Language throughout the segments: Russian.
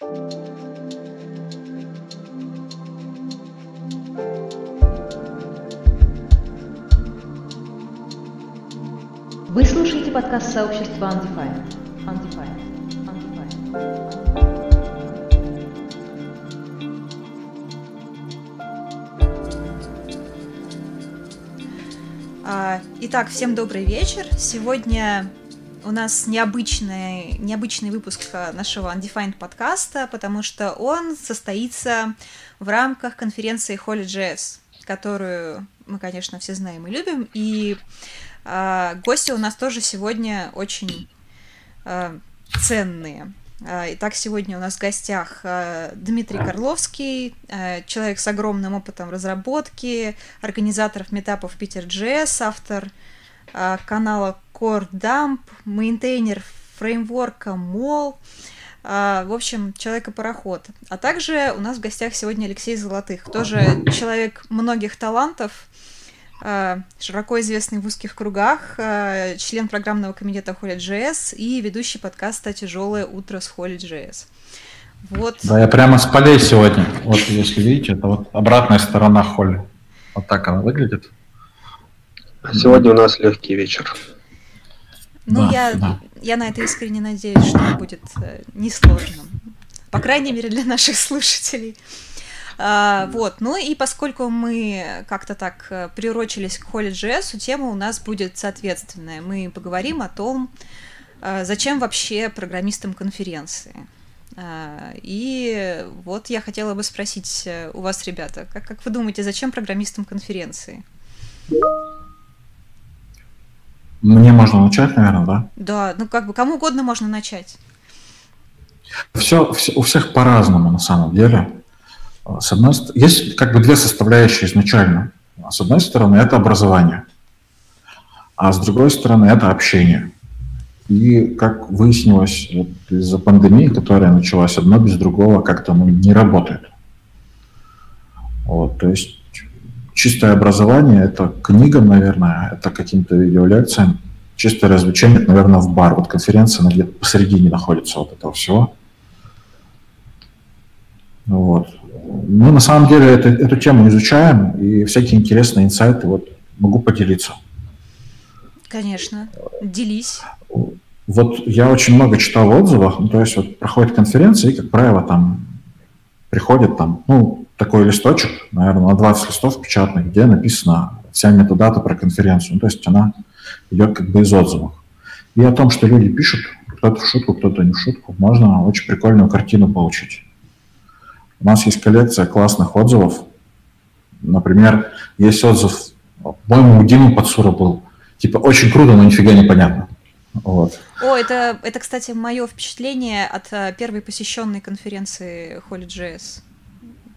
Вы слушаете подкаст сообщества Undefined. Undefined. Undefined. Итак, всем добрый вечер. Сегодня у нас необычный, необычный выпуск а, нашего Undefined подкаста, потому что он состоится в рамках конференции Holy.js, которую мы, конечно, все знаем и любим. И а, гости у нас тоже сегодня очень а, ценные. А, Итак, сегодня у нас в гостях а, Дмитрий Карловский, человек с огромным опытом разработки, организаторов метапов Питер.js, автор а, канала Core Dump, мейнтейнер фреймворка Mol, в общем, человека-пароход. А также у нас в гостях сегодня Алексей Золотых, тоже человек многих талантов, а, широко известный в узких кругах, а, член программного комитета Holy.js и ведущий подкаста «Тяжелое утро с Holy.js». Вот. Да, я прямо с полей сегодня. Вот если видите, это вот обратная сторона холли. Вот так она выглядит. Сегодня у нас легкий вечер. Ну, Да, я, да. я на это искренне надеюсь, что будет э, несложным. По крайней мере, для наших слушателей. А, вот, ну и поскольку мы как-то так э, приурочились к Holy.js, тема у нас будет соответственная. Мы поговорим о том, э, зачем вообще программистам конференции. А, И вот я хотела бы спросить у вас, ребята, как, как вы думаете, зачем программистам конференции? Мне можно начать, наверное, да? Да, ну как бы кому угодно можно начать. Все, у всех по-разному на самом деле. С одной стороны, есть как бы две составляющие изначально. С одной стороны, это образование, а с другой стороны, это общение. И как выяснилось вот из-за пандемии, которая началась, одно без другого как-то ну, не работает. Вот, то есть чистое образование – это книгам, наверное, это каким-то видеолекциям. Чистое развлечение – это, наверное, в бар. Вот конференция, она где-то посередине находится вот этого всего. Вот. Мы на самом деле это, эту тему изучаем, и всякие интересные инсайты вот могу поделиться. Конечно. Делись. Вот я очень много читал в отзывах, ну, то есть вот проходит конференция, и, как правило, там приходит там, ну, такой листочек, наверное, на 20 листов печатных, где написана вся метадата про конференцию. Ну, то есть она идет как бы из отзывов. И о том, что люди пишут, кто-то в шутку, кто-то не в шутку, можно очень прикольную картину получить. У нас есть коллекция классных отзывов. Например, есть отзыв, по-моему, у Димы Подсура был, типа, очень круто, но нифига не понятно. Вот. О, это, это, кстати, мое впечатление от э, первой посещенной конференции Holy.js.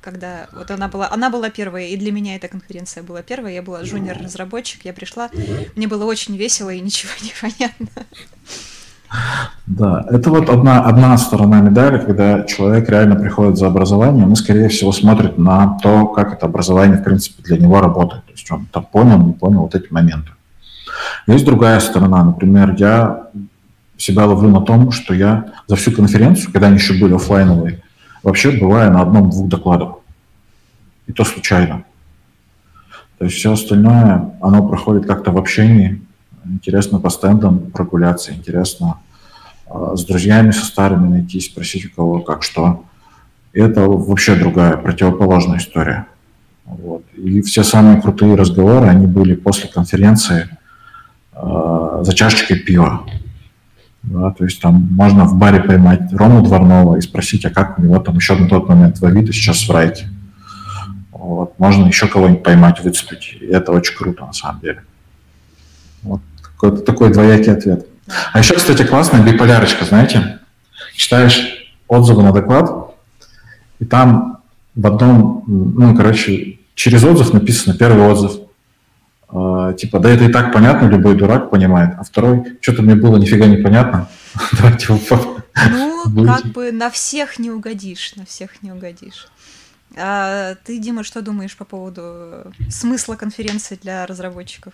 Когда вот она была, она была первая, и для меня эта конференция была первая. Я была жуниор-разработчик, я пришла, мне было очень весело и ничего не понятно. Да, это вот одна, одна сторона медали, когда человек реально приходит за образованием и, скорее всего, смотрит на то, как это образование, в принципе, для него работает. То есть он там понял, не понял вот эти моменты. Есть другая сторона. Например, я себя ловлю на том, что я за всю конференцию, когда они еще были офлайновые, вообще бываю на одном-двух докладах. И то случайно. То есть все остальное, оно проходит как-то в общении. Интересно по стендам прогуляться, интересно э, с друзьями, со старыми найти, спросить у кого как что. И это вообще другая, противоположная история. Вот. И все самые крутые разговоры, они были после конференции э, за чашечкой пива. Да, то есть там можно в баре поймать Рому Дворнова и спросить, а как у него там еще на тот момент в Авито, сейчас в Райте. Вот. Можно еще кого-нибудь поймать, выцепить. И это очень круто на самом деле. Вот какой-то такой двоякий ответ. А еще, кстати, классная биполярочка, знаете. Читаешь отзывы на доклад, и там в одном, ну, короче, через отзыв написано первый отзыв. Э, типа, да это и так понятно, любой дурак понимает. А второй, что-то мне было нифига не понятно. Давайте Ну, как бы на всех не угодишь, на всех не угодишь. А ты, Дима, что думаешь по поводу смысла конференции для разработчиков?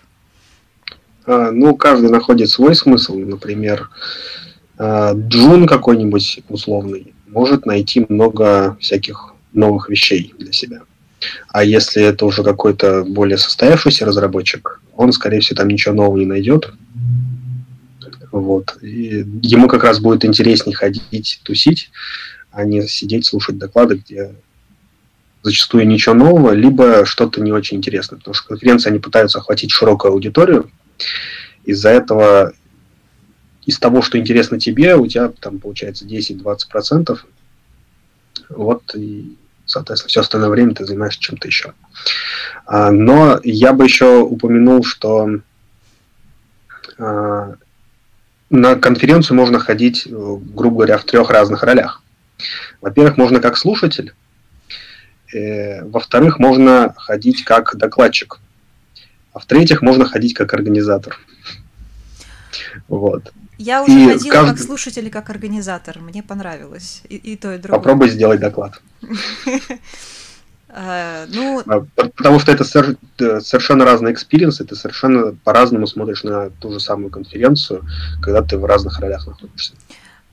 А, Ну, каждый находит свой смысл. Например, а, Джун какой-нибудь условный может найти много всяких новых вещей для себя. А если это уже какой-то более состоявшийся разработчик, он, скорее всего, там ничего нового не найдет. Вот. И ему как раз будет интереснее ходить, тусить, а не сидеть, слушать доклады, где зачастую ничего нового, либо что-то не очень интересное. Потому что конференции они пытаются охватить широкую аудиторию. Из-за этого из того, что интересно тебе, у тебя там получается 10-20%. Вот и, соответственно, все остальное время ты занимаешься чем-то еще. А, но я бы еще упомянул, что а, на конференцию можно ходить, грубо говоря, в трех разных ролях. Во-первых, можно как слушатель, э, во-вторых, можно ходить как докладчик, а в-третьих, можно ходить как организатор. Вот. Я уже и ходила каждый... как слушатель и как организатор. Мне понравилось. И, и то, и другое. Попробуй сделать доклад. А, ну... А, потому что это совершенно разный experience, ты совершенно по-разному смотришь на ту же самую конференцию, когда ты в разных ролях находишься.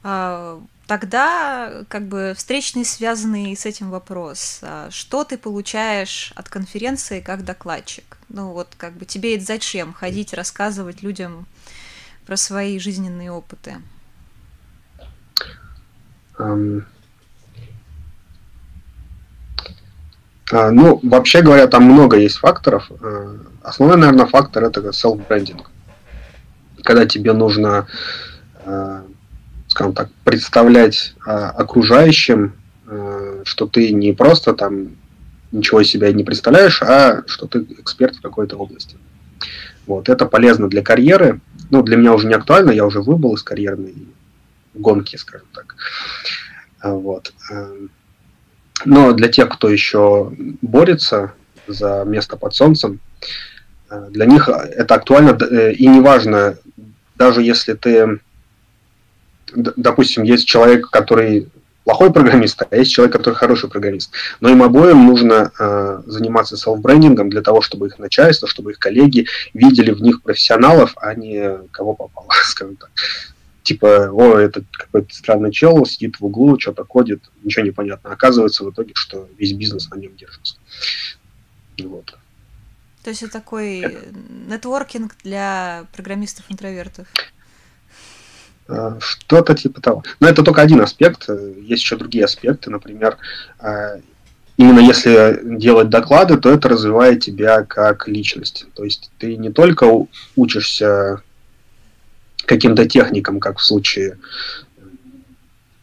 А, тогда как бы встречный, связанный с этим вопрос. Что ты получаешь от конференции как докладчик? Ну вот как бы тебе это зачем? Ходить, рассказывать людям про свои жизненные опыты? Um, ну, вообще говоря, там много есть факторов. Uh, основной, наверное, фактор это self-брендинг. Когда тебе нужно, uh, скажем так, представлять окружающим, что ты не просто там ничего себя не представляешь, а что ты эксперт в какой-то области. Вот, это полезно для карьеры, ну, для меня уже не актуально, я уже выбыл из карьерной гонки, скажем так. А, вот. Эм, но для тех, кто еще борется за место под солнцем, э, для них это актуально э, и неважно, даже если ты, допустим, есть человек, который плохой программист, а есть человек, который хороший программист. Но им обоим нужно э, заниматься селф-брендингом для того, чтобы их начальство, чтобы их коллеги видели в них профессионалов, а не кого попало, скажем так. Типа, о, это какой-то странный чел, сидит в углу, что-то ходит, ничего не понятно. Оказывается в итоге, что весь бизнес на нем держится. Вот. То есть это такой нетворкинг для программистов-интровертов? Э, что-то типа того. Но это только один аспект. Есть еще другие аспекты. Например, э, именно если делать доклады, то это развивает тебя как личность. То есть ты не только учишься каким-то техникам, как в случае,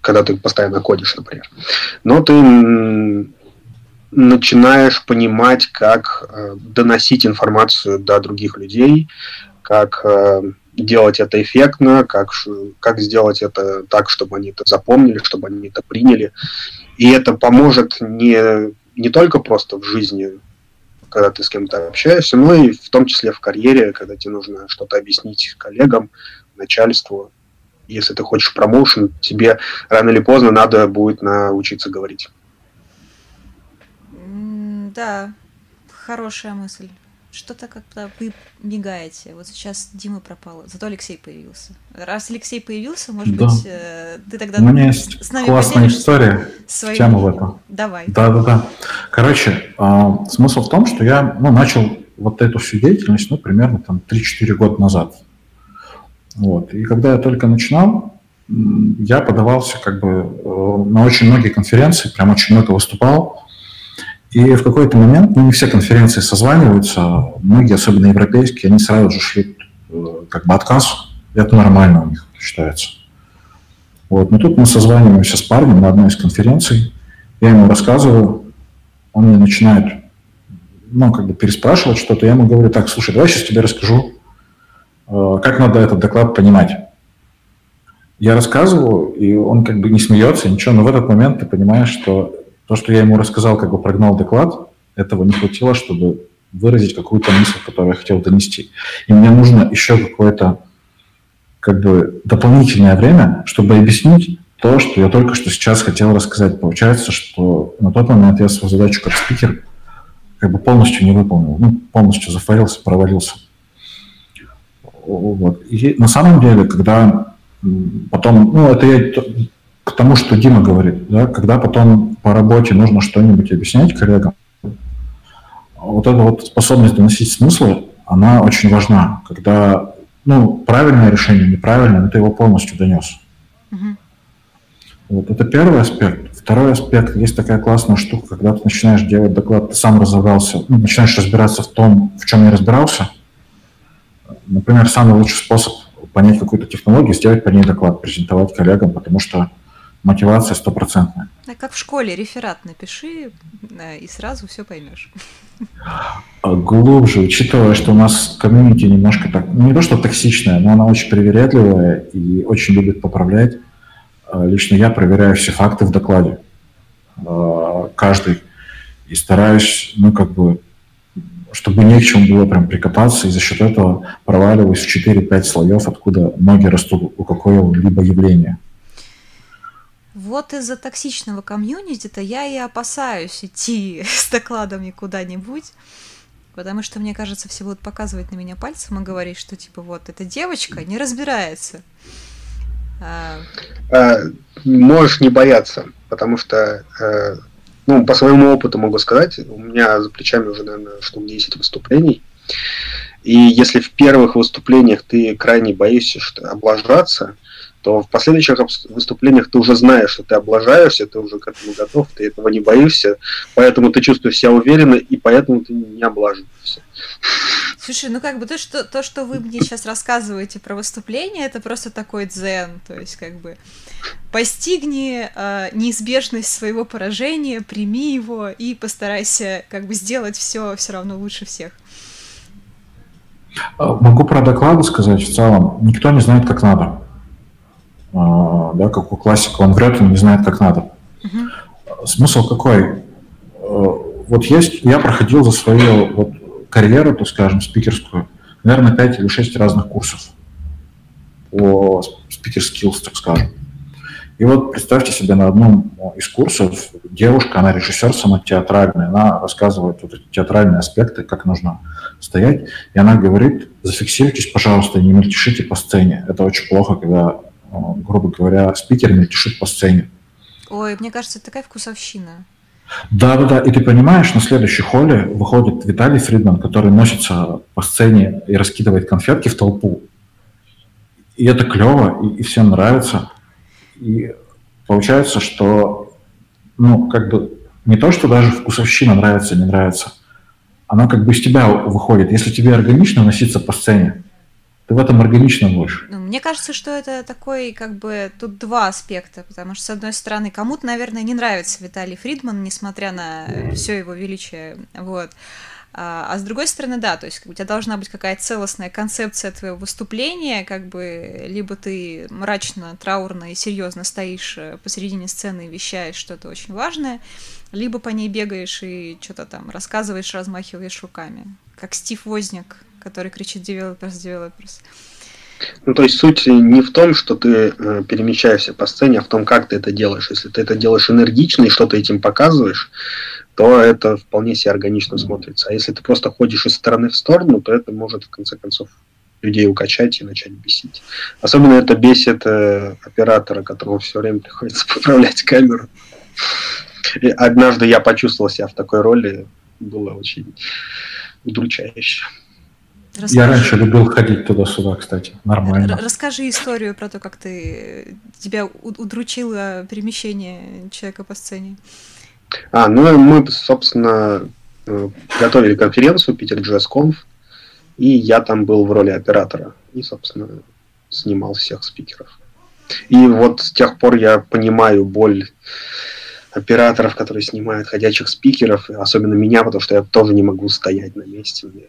когда ты постоянно кодишь, например, но ты начинаешь понимать, как э, доносить информацию до других людей, как делать это эффектно, как, как сделать это так, чтобы они это запомнили, чтобы они это приняли. И это поможет не, не только просто в жизни, когда ты с кем-то общаешься, но и в том числе в карьере, когда тебе нужно что-то объяснить коллегам, начальству. Если ты хочешь промоушен, тебе рано или поздно надо будет научиться говорить. Да, хорошая мысль. Что-то как-то вы мигаете. Вот сейчас Дима пропал, зато Алексей появился. Раз Алексей появился, может да. быть, э, ты тогда... У меня есть с нами классная история свои... тему в этом. Давай. Да-да-да. Короче, э, смысл в том, что я ну, начал вот эту всю деятельность ну, примерно там 3-4 года назад. Вот. И когда я только начинал, я подавался как бы э, на очень многие конференции, прям очень много выступал. И в какой-то момент, ну, не все конференции созваниваются, многие, особенно европейские, они сразу же шли э, как бы отказ. Это нормально у них считается. Вот. Но тут мы созваниваемся с парнем на одной из конференций, я ему рассказываю, он мне начинает, ну, как бы переспрашивать что-то, я ему говорю, так, слушай, давай сейчас тебе расскажу, э, как надо этот доклад понимать. Я рассказываю, и он как бы не смеется, ничего, но в этот момент ты понимаешь, что то, что я ему рассказал, как бы прогнал доклад, этого не хватило, чтобы выразить какую-то мысль, которую я хотел донести. И мне нужно еще какое-то как бы дополнительное время, чтобы объяснить то, что я только что сейчас хотел рассказать. Получается, что на тот момент я свою задачу как спикер как бы полностью не выполнил, ну, полностью зафарился, провалился. Вот. И на самом деле, когда потом, ну, это я к тому, что Дима говорит, да, когда потом по работе нужно что-нибудь объяснять коллегам, вот эта вот способность доносить смыслы, она очень важна, когда, ну, правильное решение, неправильное, но ты его полностью донес. Угу. Вот это первый аспект. Второй аспект, есть такая классная штука, когда ты начинаешь делать доклад, ты сам разобрался, ну, начинаешь разбираться в том, в чем не разбирался. Например, самый лучший способ понять какую-то технологию, сделать по ней доклад, презентовать коллегам, потому что мотивация стопроцентная. Да, как в школе, реферат напиши, и сразу все поймешь. А глубже, учитывая, что у нас комьюнити немножко так, ну, не то что токсичная, но она очень привередливая и очень любит поправлять. А, лично я проверяю все факты в докладе, а, каждый, и стараюсь, ну, как бы, чтобы не к чему было прям прикопаться, и за счет этого проваливаюсь в 4-5 слоев, откуда ноги растут у какого-либо явления. Вот из-за токсичного комьюнити-то я и опасаюсь идти с докладами куда-нибудь, потому что, мне кажется, все будут показывать на меня пальцем и говорить, что типа вот эта девочка не разбирается. А... А, можешь не бояться, потому что, э, ну, по своему опыту могу сказать, у меня за плечами уже, наверное, штук 10 выступлений, и если в первых выступлениях ты крайне боишься что облажаться, то в последующих выступлениях ты уже знаешь, что ты облажаешься, ты уже к этому готов, ты этого не боишься, поэтому ты чувствуешь себя уверенно, и поэтому ты не облаживаешься. Слушай, ну как бы то, что, то, что вы мне сейчас рассказываете про выступление, это просто такой дзен, то есть как бы постигни э, неизбежность своего поражения, прими его и постарайся как бы сделать все все равно лучше всех. Могу про доклады сказать в целом. Никто не знает, как надо. А, да, как у классика, он врет, он не знает, как надо. Угу. Смысл какой? Э, вот есть, я проходил за свою вот карьеру, так скажем, спикерскую, наверное, 5 или 6 разных курсов по спикер skills, так скажем. И вот представьте себе на одном из курсов девушка, она режиссер сама театральная, она рассказывает вот эти театральные аспекты, как нужно стоять, и она говорит, зафиксируйтесь, пожалуйста, не мельтешите по сцене. Это очень плохо, когда грубо говоря, спикер мельтешит по сцене. Ой, мне кажется, это такая вкусовщина. Да, да, да. И ты понимаешь, на следующей холле выходит Виталий Фридман, который носится по сцене и раскидывает конфетки в толпу. И это клево, и, и всем нравится. И получается, что, ну, как бы не то, что даже вкусовщина нравится, не нравится, она как бы из тебя выходит. Если тебе органично носиться по сцене, ты в этом органично будешь. Ну, мне кажется, что это такой, как бы, тут два аспекта, потому что, с одной стороны, кому-то, наверное, не нравится Виталий Фридман, несмотря на все его величие, вот. А, а с другой стороны, да, то есть как у тебя должна быть какая-то целостная концепция твоего выступления, как бы либо ты мрачно, траурно и серьезно стоишь э, посередине сцены и вещаешь что-то очень важное, либо по ней бегаешь и что-то там рассказываешь, размахиваешь руками, как Стив Возняк который кричит developers, developers. Ну, то есть суть не в том, что ты э, перемещаешься по сцене, а в том, как ты это делаешь. Если ты это делаешь энергично и что-то этим показываешь, то это вполне себе органично смотрится. А если ты просто ходишь из стороны в сторону, то это может, в конце концов, людей укачать и начать бесить. Особенно это бесит э, оператора, которому все время приходится поправлять камеру. И однажды я почувствовал себя в такой роли, было очень удручающе. Расскажи. Я раньше любил ходить туда-сюда, кстати, нормально. Расскажи историю про то, как ты тебя удручило перемещение человека по сцене. А, ну мы, собственно, э, готовили конференцию Питер Jazz Conf, и я там был в роли оператора и, собственно, снимал всех спикеров. И вот с тех пор я понимаю боль операторов, которые снимают ходячих спикеров, особенно меня, потому что я тоже не могу стоять на месте. Мне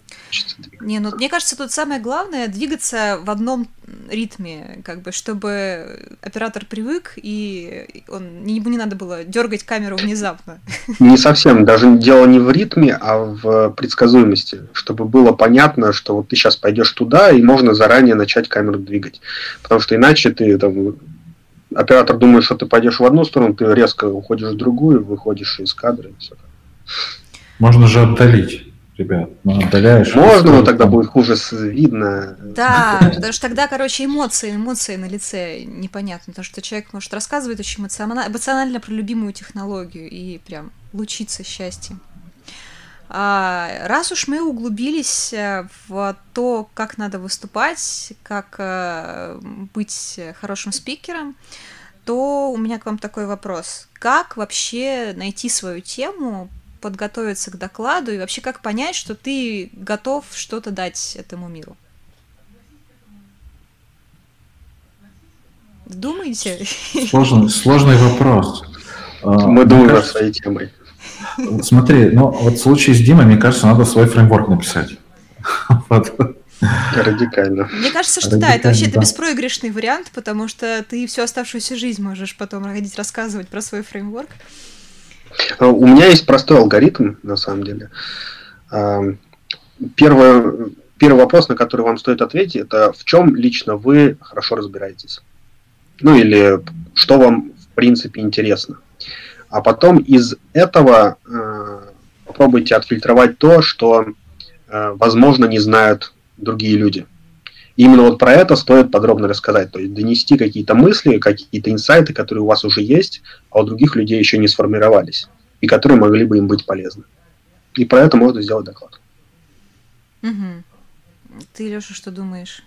не, ну мне кажется, тут самое главное двигаться в одном ритме, как бы, чтобы оператор привык и он ему не надо было дергать камеру внезапно. Не совсем, даже дело не в ритме, а в предсказуемости, чтобы было понятно, что вот ты сейчас пойдешь туда и можно заранее начать камеру двигать, потому что иначе ты там оператор думает, что ты пойдешь в одну сторону, ты резко уходишь в другую, выходишь из кадра и все. Можно же отдалить. ребят, ну, отдаляешь. Можно, но тогда будет хуже видно. Да, потому что тогда, короче, эмоции, эмоции на лице непонятно, потому что человек может рассказывать очень эмоционально, эмоционально про любимую технологию и прям лучиться счастьем. А, раз уж мы углубились э, в то, как надо выступать, как э, быть хорошим спикером, то у меня к вам такой вопрос. Как вообще найти свою тему, подготовиться к докладу и вообще как понять, что ты готов что-то дать этому миру? Думаете? Сложный, сложный вопрос. А, Мы думаем над своей темой. Смотри, ну вот в случае с Димой, мне кажется, надо свой фреймворк написать. Радикально. Мне кажется, что да, это вообще да. беспроигрышный вариант, потому что ты всю оставшуюся жизнь можешь потом ходить рассказывать про свой фреймворк. А, у меня есть простой алгоритм, на самом деле. А, первый, первый вопрос, на который вам стоит ответить, это в чем лично вы хорошо разбираетесь. Ну или что вам в принципе интересно. А потом из этого э, попробуйте отфильтровать то, что, э, возможно, не знают другие люди. И именно вот про это стоит подробно рассказать, то есть донести какие-то мысли, какие-то инсайты, которые у вас уже есть, а у других людей еще не сформировались, и которые могли бы им быть полезны. И про это можно сделать доклад. Угу. Ты, Леша, что думаешь?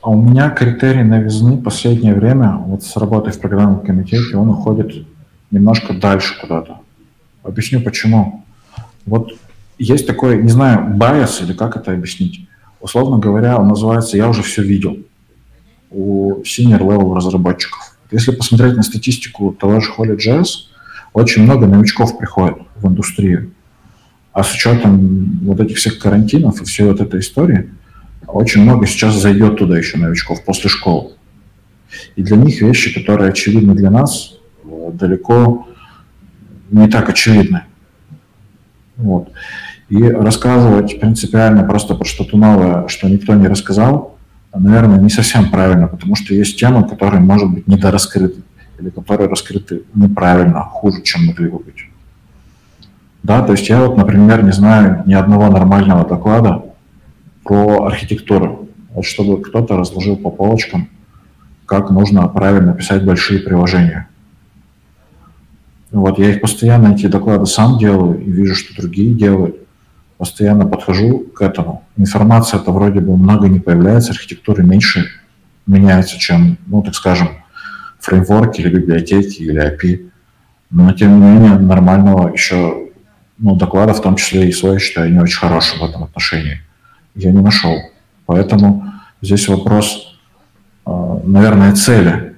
А у меня критерий новизны в последнее время, вот с работой в программном комитете, он уходит немножко дальше куда-то. Объясню почему. Вот есть такой, не знаю, байс или как это объяснить. Условно говоря, он называется «Я уже все видел» у senior level разработчиков. Если посмотреть на статистику того же Holy.js, очень много новичков приходит в индустрию. А с учетом вот этих всех карантинов и всей вот этой истории, очень много сейчас зайдет туда еще новичков после школы. И для них вещи, которые очевидны для нас, далеко не так очевидны. Вот. И рассказывать принципиально просто про что-то новое, что никто не рассказал, наверное, не совсем правильно, потому что есть темы, которые, может быть, недораскрыты, или которые раскрыты неправильно, хуже, чем могли бы быть. Да, то есть я вот, например, не знаю ни одного нормального доклада про архитектуру. Вот чтобы кто-то разложил по полочкам, как нужно правильно писать большие приложения. Вот, я их постоянно, эти доклады сам делаю и вижу, что другие делают. Постоянно подхожу к этому. Информация это вроде бы много не появляется, архитектура меньше меняется, чем, ну, так скажем, фреймворки или библиотеки или API. Но, тем не менее, нормального еще ну, доклада, в том числе и свой, считаю, не очень хорошим в этом отношении. Я не нашел. Поэтому здесь вопрос, а, наверное, цели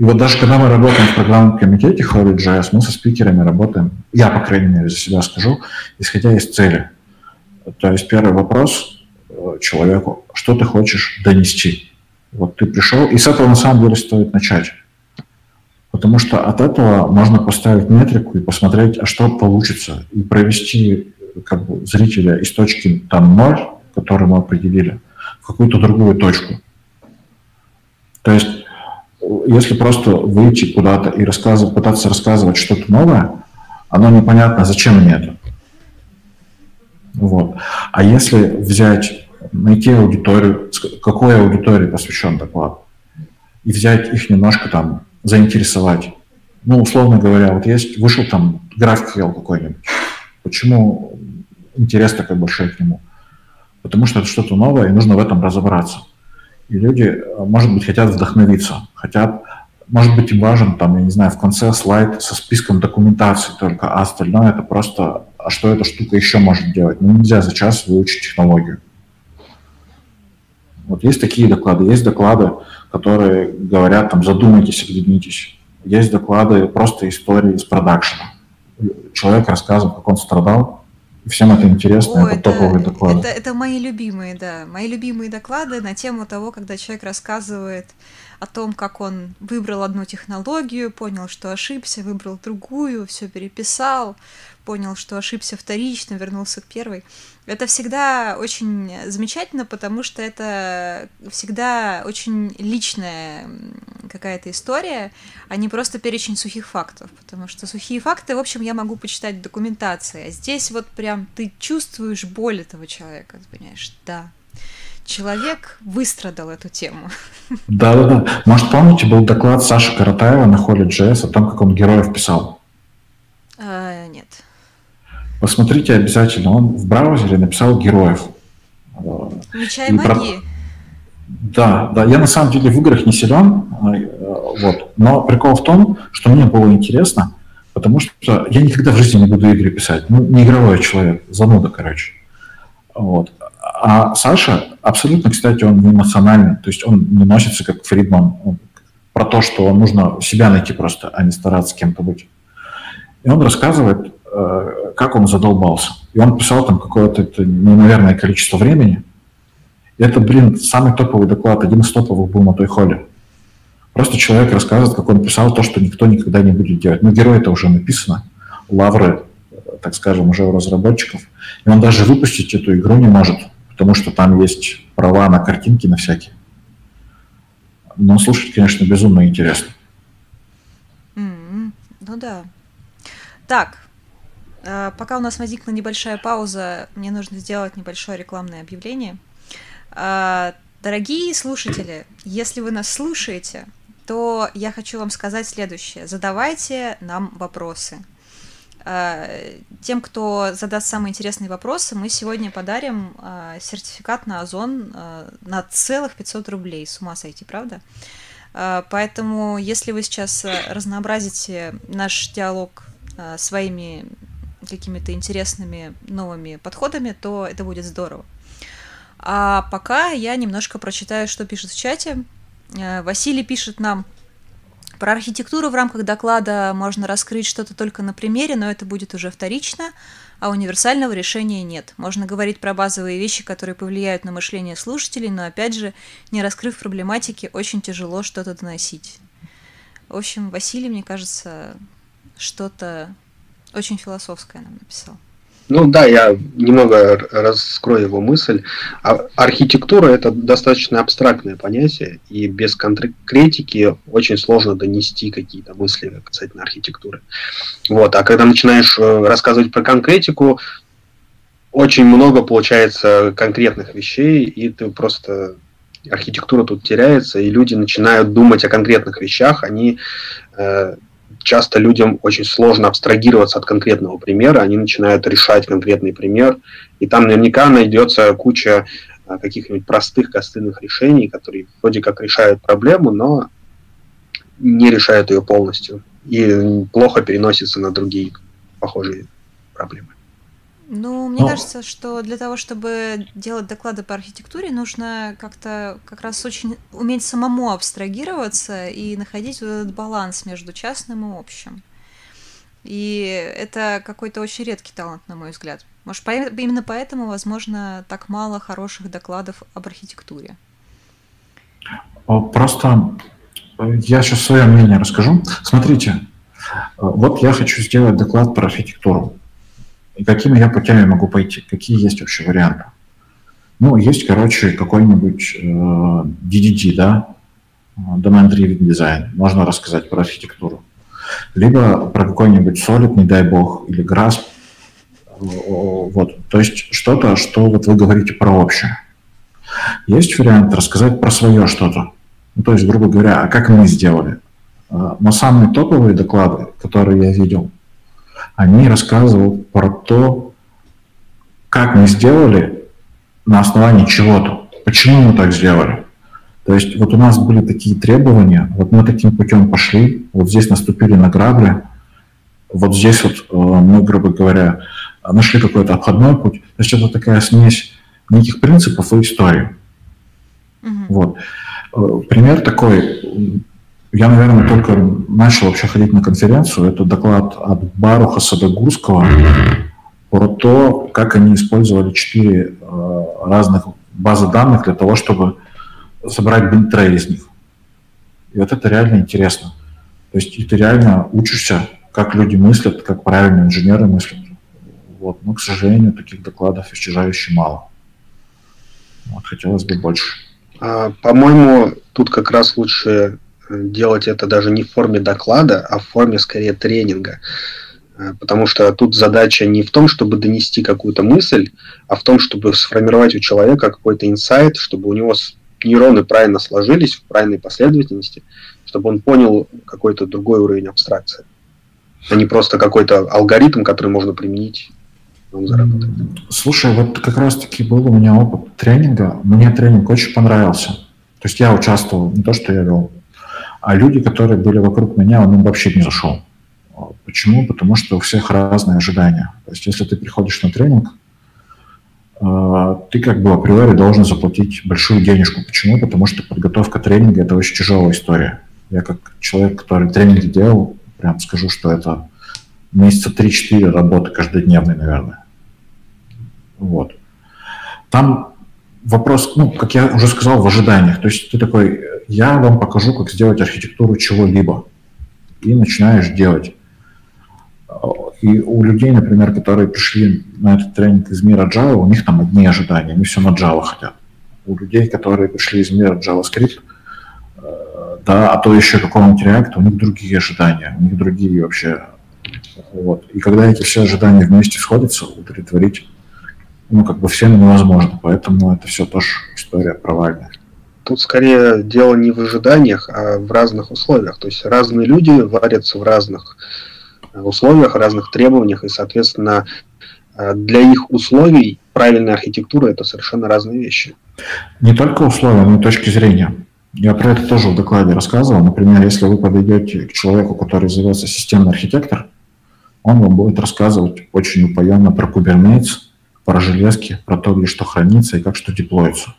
и вот даже когда мы работаем в программном комитете Holy.js, мы со спикерами работаем, я, по крайней мере, за себя скажу, исходя из цели. То есть первый вопрос э, человеку, что ты хочешь донести. Вот ты пришел, и с этого на самом деле стоит начать. Потому что от этого можно поставить метрику и посмотреть, а что получится, и провести как бы, зрителя из точки там 0, которую мы определили, в какую-то другую точку. То есть если просто выйти куда-то и рассказывать, пытаться рассказывать что-то новое, оно непонятно, зачем мне это. Вот. А если взять, найти аудиторию, какой аудитории посвящен доклад, и взять их немножко там, заинтересовать. Ну, условно говоря, вот есть, вышел там GraphQL какой-нибудь. Почему интерес такой большой к нему? Потому что это что-то новое, и нужно в этом разобраться. И люди, э, может быть, хотят вдохновиться, хотят, может быть, им важен, там, я не знаю, в конце слайд со списком документации только, а остальное это просто, а что эта штука еще может делать? Ну, нельзя за час выучить технологию. Вот есть такие доклады, есть доклады, которые говорят, там, задумайтесь, оглянитесь. Есть доклады, просто истории из продакшена. Человек рассказывает, как он страдал, Всем это интересно, О, это, это топовые доклады. Это, это мои любимые, да. Мои любимые доклады на тему того, когда человек рассказывает о том, как он выбрал одну технологию, понял, что ошибся, выбрал другую, все переписал, понял, что ошибся вторично, вернулся к первой. Это всегда очень замечательно, потому что это всегда очень личная какая-то история, а не просто перечень сухих фактов. Потому что сухие факты, в общем, я могу почитать в документации. А здесь вот прям ты чувствуешь боль этого человека, ты понимаешь, да, человек выстрадал эту тему. Да-да-да. Может, помните, был доклад Саши Каратаева на холле JS о том, как он героев писал? А, нет. Посмотрите обязательно. Он в браузере написал героев. Меча и, и магии? Про... Да, да. Я на самом деле в играх не силен, э, вот. Но прикол в том, что мне было интересно, потому что я никогда в жизни не буду игры писать. Ну, не игровой человек, зануда, короче. Вот. А Саша абсолютно, кстати, он не эмоциональный, то есть он не носится как Фридман он, про то, что нужно себя найти просто, а не стараться кем-то быть. И он рассказывает, как он задолбался. И он писал там какое-то неимоверное количество времени. И это, блин, самый топовый доклад, один из топовых был на той холле. Просто человек рассказывает, как он писал то, что никто никогда не будет делать. Ну, герой это уже написано, лавры, так скажем, уже у разработчиков. И он даже выпустить эту игру не может, потому что там есть права на картинки, на всякие. Но слушать, конечно, безумно интересно. Mm-hmm. Ну да. Так, э, пока у нас возникла небольшая пауза, мне нужно сделать небольшое рекламное объявление. Э, дорогие слушатели, если вы нас слушаете, то я хочу вам сказать следующее. Задавайте нам вопросы. Э, тем, кто задаст самые интересные вопросы, мы сегодня подарим сертификат на Озон на целых 500 рублей. С ума сойти, правда? Поэтому, если вы сейчас разнообразите наш диалог своими какими-то интересными новыми подходами, то это будет здорово. А пока я немножко прочитаю, что пишет в чате. Василий пишет нам, про архитектуру в рамках доклада можно раскрыть что-то только на примере, но это будет уже вторично, а универсального решения нет. Можно говорить про базовые вещи, которые повлияют на мышление слушателей, но опять же, не раскрыв проблематики, очень тяжело что-то доносить. В общем, Василий, мне кажется, что-то очень философское нам написал. Ну да, я немного раскрою его мысль. А архитектура это достаточно абстрактное понятие, и без конкретики очень сложно донести какие-то мысли касательно архитектуры. Вот. А когда начинаешь э, рассказывать про конкретику, очень много получается конкретных вещей, и ты просто архитектура тут теряется, и люди начинают думать о конкретных вещах, они э, часто людям очень сложно абстрагироваться от конкретного примера, они начинают решать конкретный пример, и там наверняка найдется куча а, каких-нибудь простых костыльных решений, которые вроде как решают проблему, но не решают ее полностью и плохо переносятся на другие похожие проблемы. Ну, мне Но... кажется, что для того, чтобы делать доклады по архитектуре, нужно как-то как раз очень уметь самому абстрагироваться и находить вот этот баланс между частным и общим. И это какой-то очень редкий талант, на мой взгляд. Может, по- именно поэтому, возможно, так мало хороших докладов об архитектуре. Просто э, я сейчас свое мнение расскажу. Смотрите, э, вот я хочу сделать доклад про архитектуру. И какими я путями могу пойти? Какие есть вообще варианты? Ну, есть, короче, какой-нибудь э, DDD, да, Domain Driven Design. Можно рассказать про архитектуру. Либо про какой-нибудь Solid, не дай бог, или Grasp. Вот. То есть что-то, что вот вы говорите про общее. Есть вариант рассказать про свое что-то. Ну, то есть, грубо говоря, а как мы сделали. А, но самые топовые доклады, которые я видел, они рассказывают про то, как мы сделали на основании чего-то, почему мы так сделали. То есть вот у нас были такие требования, вот мы таким путем пошли, вот здесь наступили на грабли, вот здесь вот э, мы, грубо говоря, нашли какой-то обходной путь. То есть это такая смесь неких принципов и истории. Mm-hmm. Вот. Э, пример такой, я, наверное, только начал вообще ходить на конференцию. Это доклад от Баруха Садогурского про то, как они использовали четыре э, разных базы данных для того, чтобы собрать бинтрей из них. И вот это реально интересно. То есть ты реально учишься, как люди мыслят, как правильно инженеры мыслят. Вот. Но, к сожалению, таких докладов исчезающе мало. Вот, хотелось бы больше. А, по-моему, тут как раз лучше делать это даже не в форме доклада, а в форме скорее тренинга. Э, потому что тут задача не в том, чтобы донести какую-то мысль, а в том, чтобы сформировать у человека какой-то инсайт, чтобы у него нейроны правильно сложились в правильной последовательности, чтобы он понял какой-то другой уровень абстракции, а не просто какой-то алгоритм, который можно применить. Слушай, вот как раз-таки был у меня опыт тренинга. Мне тренинг очень понравился. То есть я участвовал, не то, что я вел, а люди, которые были вокруг меня, он им вообще не зашел. Почему? Потому что у всех разные ожидания. То есть если ты приходишь на тренинг, э, ты как бы априори должен заплатить большую денежку. Почему? Потому что подготовка тренинга – это очень тяжелая история. Я как человек, который тренинги делал, прям скажу, что это месяца 3-4 работы каждодневной, наверное. Вот. Там вопрос, ну, как я уже сказал, в ожиданиях. То есть ты такой, я вам покажу, как сделать архитектуру чего-либо. И начинаешь делать. И у людей, например, которые пришли на этот тренинг из мира Java, у них там одни ожидания, они все на Java хотят. У людей, которые пришли из мира JavaScript, э, да, а то еще какого-нибудь React, у них другие ожидания, у них другие вообще. Вот. И когда эти все ожидания вместе сходятся, удовлетворить ну, как бы всем невозможно. Поэтому это все тоже история провальная. Тут скорее дело не в ожиданиях, а в разных условиях. То есть разные люди варятся в разных э, условиях, разных требованиях, и, соответственно, э, для их условий правильная архитектура – это совершенно разные вещи. Не только условия, но и точки зрения. Я про это тоже в докладе рассказывал. Например, если вы подойдете к человеку, который зовется системный архитектор, он вам будет рассказывать очень упоенно про Kubernetes, про железки, про то, где что хранится и как что деплоится.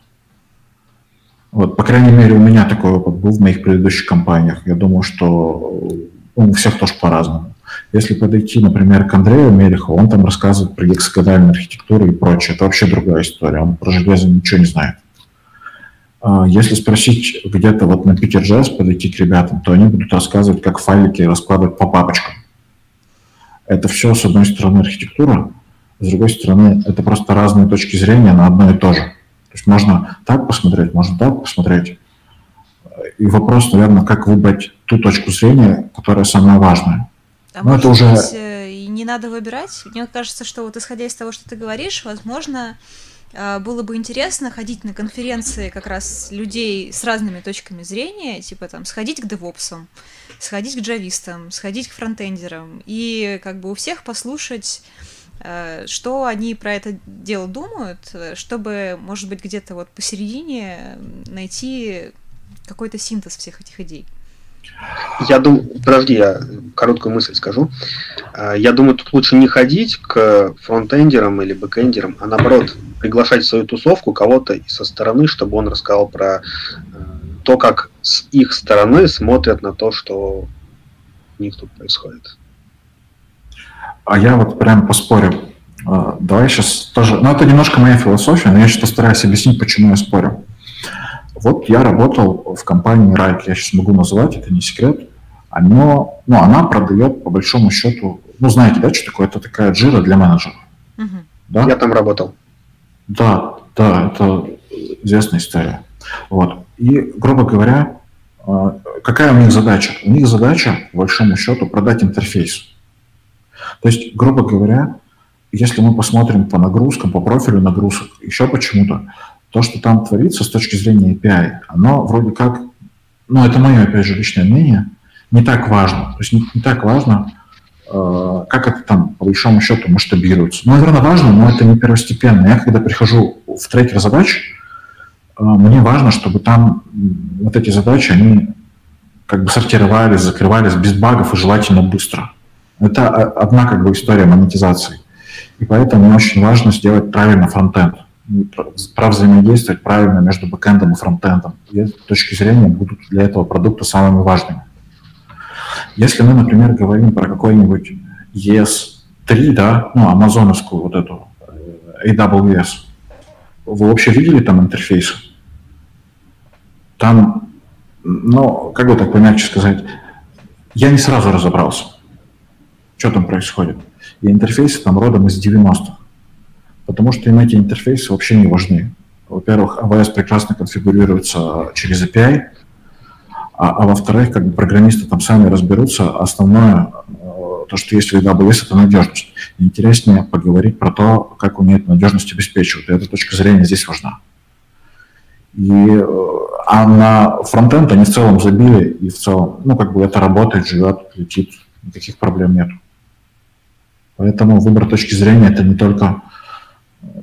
Вот, по крайней мере, у меня такой опыт был в моих предыдущих компаниях. Я думаю, что ну, у всех тоже по-разному. Если подойти, например, к Андрею Мелехову, он там рассказывает про гексагональную архитектуру и прочее. Это вообще другая история. Он про железо ничего не знает. А, если спросить где-то вот на Питер.js подойти к ребятам, то они будут рассказывать, как файлики раскладывать по папочкам. Это все, с одной стороны, архитектура, с другой стороны, это просто разные точки зрения на одно и то же. То есть можно так посмотреть, можно так посмотреть. И вопрос, наверное, как выбрать ту точку зрения, которая самая важная. А Но это уже... Э, и не надо выбирать. Мне кажется, что вот исходя из того, что ты говоришь, возможно, э, было бы интересно ходить на конференции как раз людей с разными точками зрения, типа там сходить к девопсам, сходить к джавистам, сходить к фронтендерам, и как бы у всех послушать что они про это дело думают, э, чтобы, может быть, где-то вот посередине найти какой-то синтез всех этих идей. Я думаю, подожди, я короткую мысль скажу. Э, я думаю, тут лучше не ходить к фронтендерам или бэкендерам, а наоборот, приглашать в свою тусовку кого-то со стороны, чтобы он рассказал про то, как с их стороны смотрят на то, что у них тут происходит. А я вот прям поспорю. А, давай сейчас тоже... Ну, это немножко моя философия, но я сейчас постараюсь объяснить, почему я спорю. Вот я работал в компании Райк, я сейчас могу называть, это не секрет. Оно, ну, она продает, по большому счету, ну, знаете, да, что такое? Это такая джира для менеджеров. Угу. Да? Я там работал. Да, да, это известная история. Вот. И, грубо говоря, а, какая у них задача? У них задача, по большому счету, продать интерфейс. То есть, грубо говоря, если мы посмотрим по нагрузкам, по профилю нагрузок, еще почему-то, то, что там творится с точки зрения API, оно вроде как, ну, это мое, опять же, личное мнение, не так важно. То есть не, не так важно, э, как это там, по большому счету, масштабируется. Ну, наверное, важно, но это не первостепенно. Я, когда прихожу в трекер задач, э, мне важно, чтобы там вот эти задачи, они как бы сортировались, закрывались без багов и желательно быстро. Это одна как бы история монетизации. И поэтому очень важно сделать правильно фронтенд, про взаимодействовать правильно между бэкэндом и фронтендом. И с точки зрения будут для этого продукта самыми важными. Если мы, например, говорим про какой-нибудь ES3, да, ну, амазоновскую вот эту э, AWS, вы вообще видели там интерфейсы? Там но, как бы так помягче сказать, я не сразу разобрался, что там происходит. И интерфейсы там родом из 90-х, потому что им эти интерфейсы вообще не важны. Во-первых, AWS прекрасно конфигурируется через API, а, а во-вторых, как бы программисты там сами разберутся. Основное, э, то, что есть в AWS, это надежность. Интереснее поговорить про то, как умеет надежность обеспечивать. И эта точка зрения здесь важна. И, э, а на фронтенд они в целом забили, и в целом, ну, как бы это работает, живет, летит, никаких проблем нет. Поэтому выбор точки зрения это не только,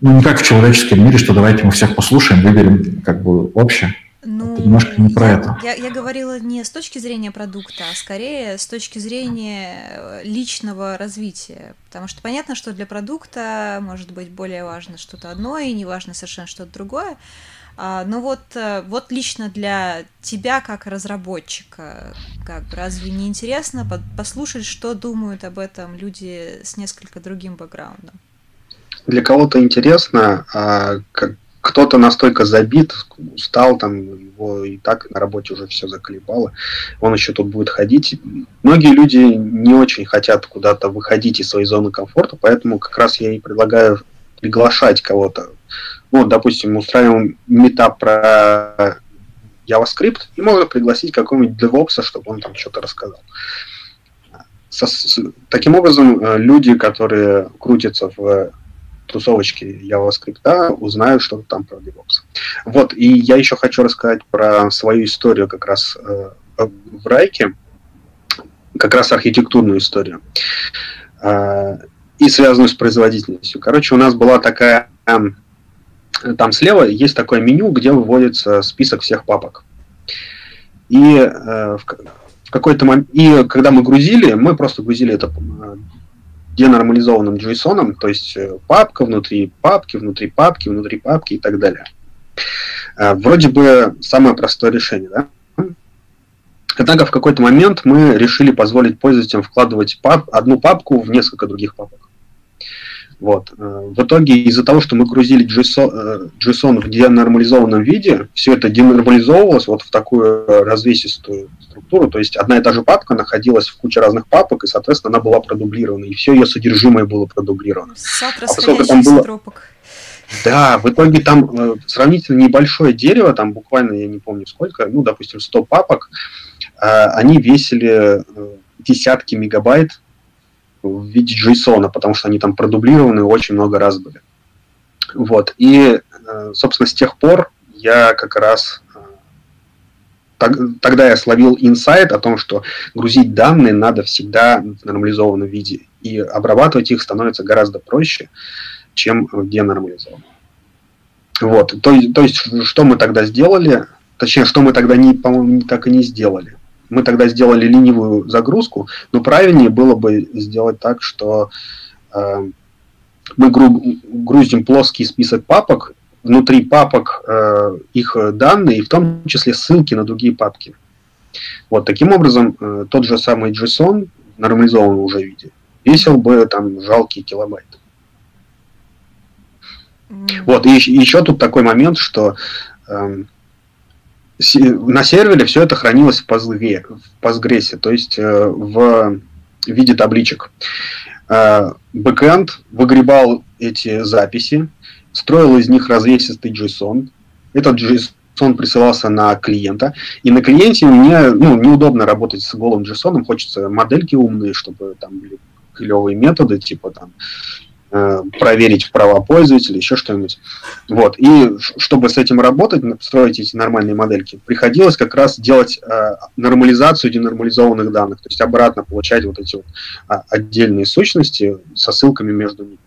ну, не как в человеческом мире, что давайте мы всех послушаем, выберем как бы общее. Ну, это немножко не про я, это. Я, я говорила не с точки зрения продукта, а скорее с точки зрения э, личного развития. Потому что понятно, что для продукта может быть более важно что-то одно, и не важно совершенно что-то другое. А, но вот, э, вот лично для тебя как разработчика, как бы разве не интересно послушать, что думают об этом люди с несколько другим бэкграундом? Для кого-то интересно, а кто-то настолько забит, устал, там его и так на работе уже все заколебало, он еще тут будет ходить. Многие люди не очень хотят куда-то выходить из своей зоны комфорта, поэтому как раз я и предлагаю приглашать кого-то вот, допустим, устраиваем метап про JavaScript, и можно пригласить какого-нибудь DevOps, чтобы он там что-то рассказал. Со, с, таким образом, э, люди, которые крутятся в тусовочке JavaScript, да, узнают что-то там про DevOps. Вот, и я еще хочу рассказать про свою историю как раз э, в Райке, как раз архитектурную историю, э, и связанную с производительностью. Короче, у нас была такая там слева есть такое меню, где выводится список всех папок. И э, в, какой-то момент, и когда мы грузили, мы просто грузили это э, денормализованным JSON, то есть э, папка внутри папки, внутри папки, внутри папки и так далее. Э, вроде бы самое простое решение, да? Однако в какой-то момент мы решили позволить пользователям вкладывать пап, одну папку в несколько других папок. Вот. Э, в итоге из-за того, что мы грузили JSON, э, JSON в денормализованном виде, все это денормализовывалось вот в такую развесистую структуру, то есть одна и та же папка находилась в куче разных папок, и, соответственно, она была продублирована, и все ее содержимое было продублировано. Сад а там было... Тропок. Да, в итоге там э, сравнительно небольшое дерево, там буквально, я не помню сколько, ну, допустим, 100 папок, э, они весили э, десятки мегабайт в виде JSON, потому что они там продублированы очень много раз были. Вот. И, э, собственно, с тех пор я как раз э, тогда я словил инсайт о том, что грузить данные надо всегда в нормализованном виде, и обрабатывать их становится гораздо проще, чем в денормализованном. Вот, то, то есть, что мы тогда сделали, точнее, что мы тогда, не, по-моему, так и не сделали мы тогда сделали ленивую загрузку, но правильнее было бы сделать так, что э, мы гру- грузим плоский список папок, внутри папок э, их данные, и в том числе ссылки на другие папки. Вот таким образом э, тот же самый JSON в нормализованном уже виде весил бы там жалкие килобайты. Mm. Вот, и еще тут такой момент, что э, на сервере все это хранилось в Postgre, в Postgres то есть э, в виде табличек. Э, бэкэнд выгребал эти записи, строил из них развесистый JSON. Этот JSON присылался на клиента. И на клиенте мне ну, неудобно работать с голым JSON, хочется модельки умные, чтобы там были клевые методы, типа там Э, проверить права пользователя, еще что-нибудь. Вот. И чтобы с этим работать, строить эти нормальные модельки, приходилось как раз делать э, нормализацию денормализованных данных, то есть обратно получать вот эти вот а, отдельные сущности со ссылками между ними.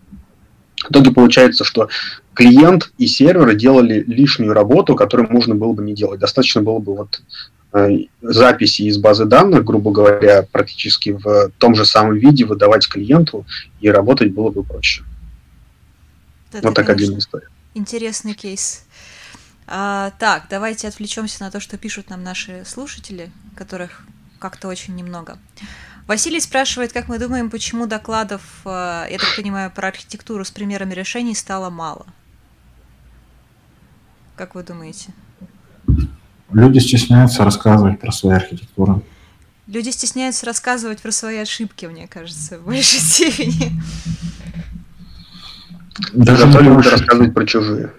В итоге получается, что клиент и сервер делали лишнюю работу, которую можно было бы не делать. Достаточно было бы вот Э, записи из базы данных, грубо говоря, практически в том же самом виде выдавать клиенту, и работать было бы проще. Это, вот такая длинная история. Интересный кейс. А, так, давайте отвлечемся на то, что пишут нам наши слушатели, которых как-то очень немного. Василий спрашивает, как мы думаем, почему докладов, э, я так понимаю, про архитектуру с примерами решений стало мало? Как вы думаете? Люди стесняются рассказывать про свою архитектуру. Люди стесняются рассказывать про свои ошибки, мне кажется, в большей степени. Даже Зато любят рассказывать про чужие.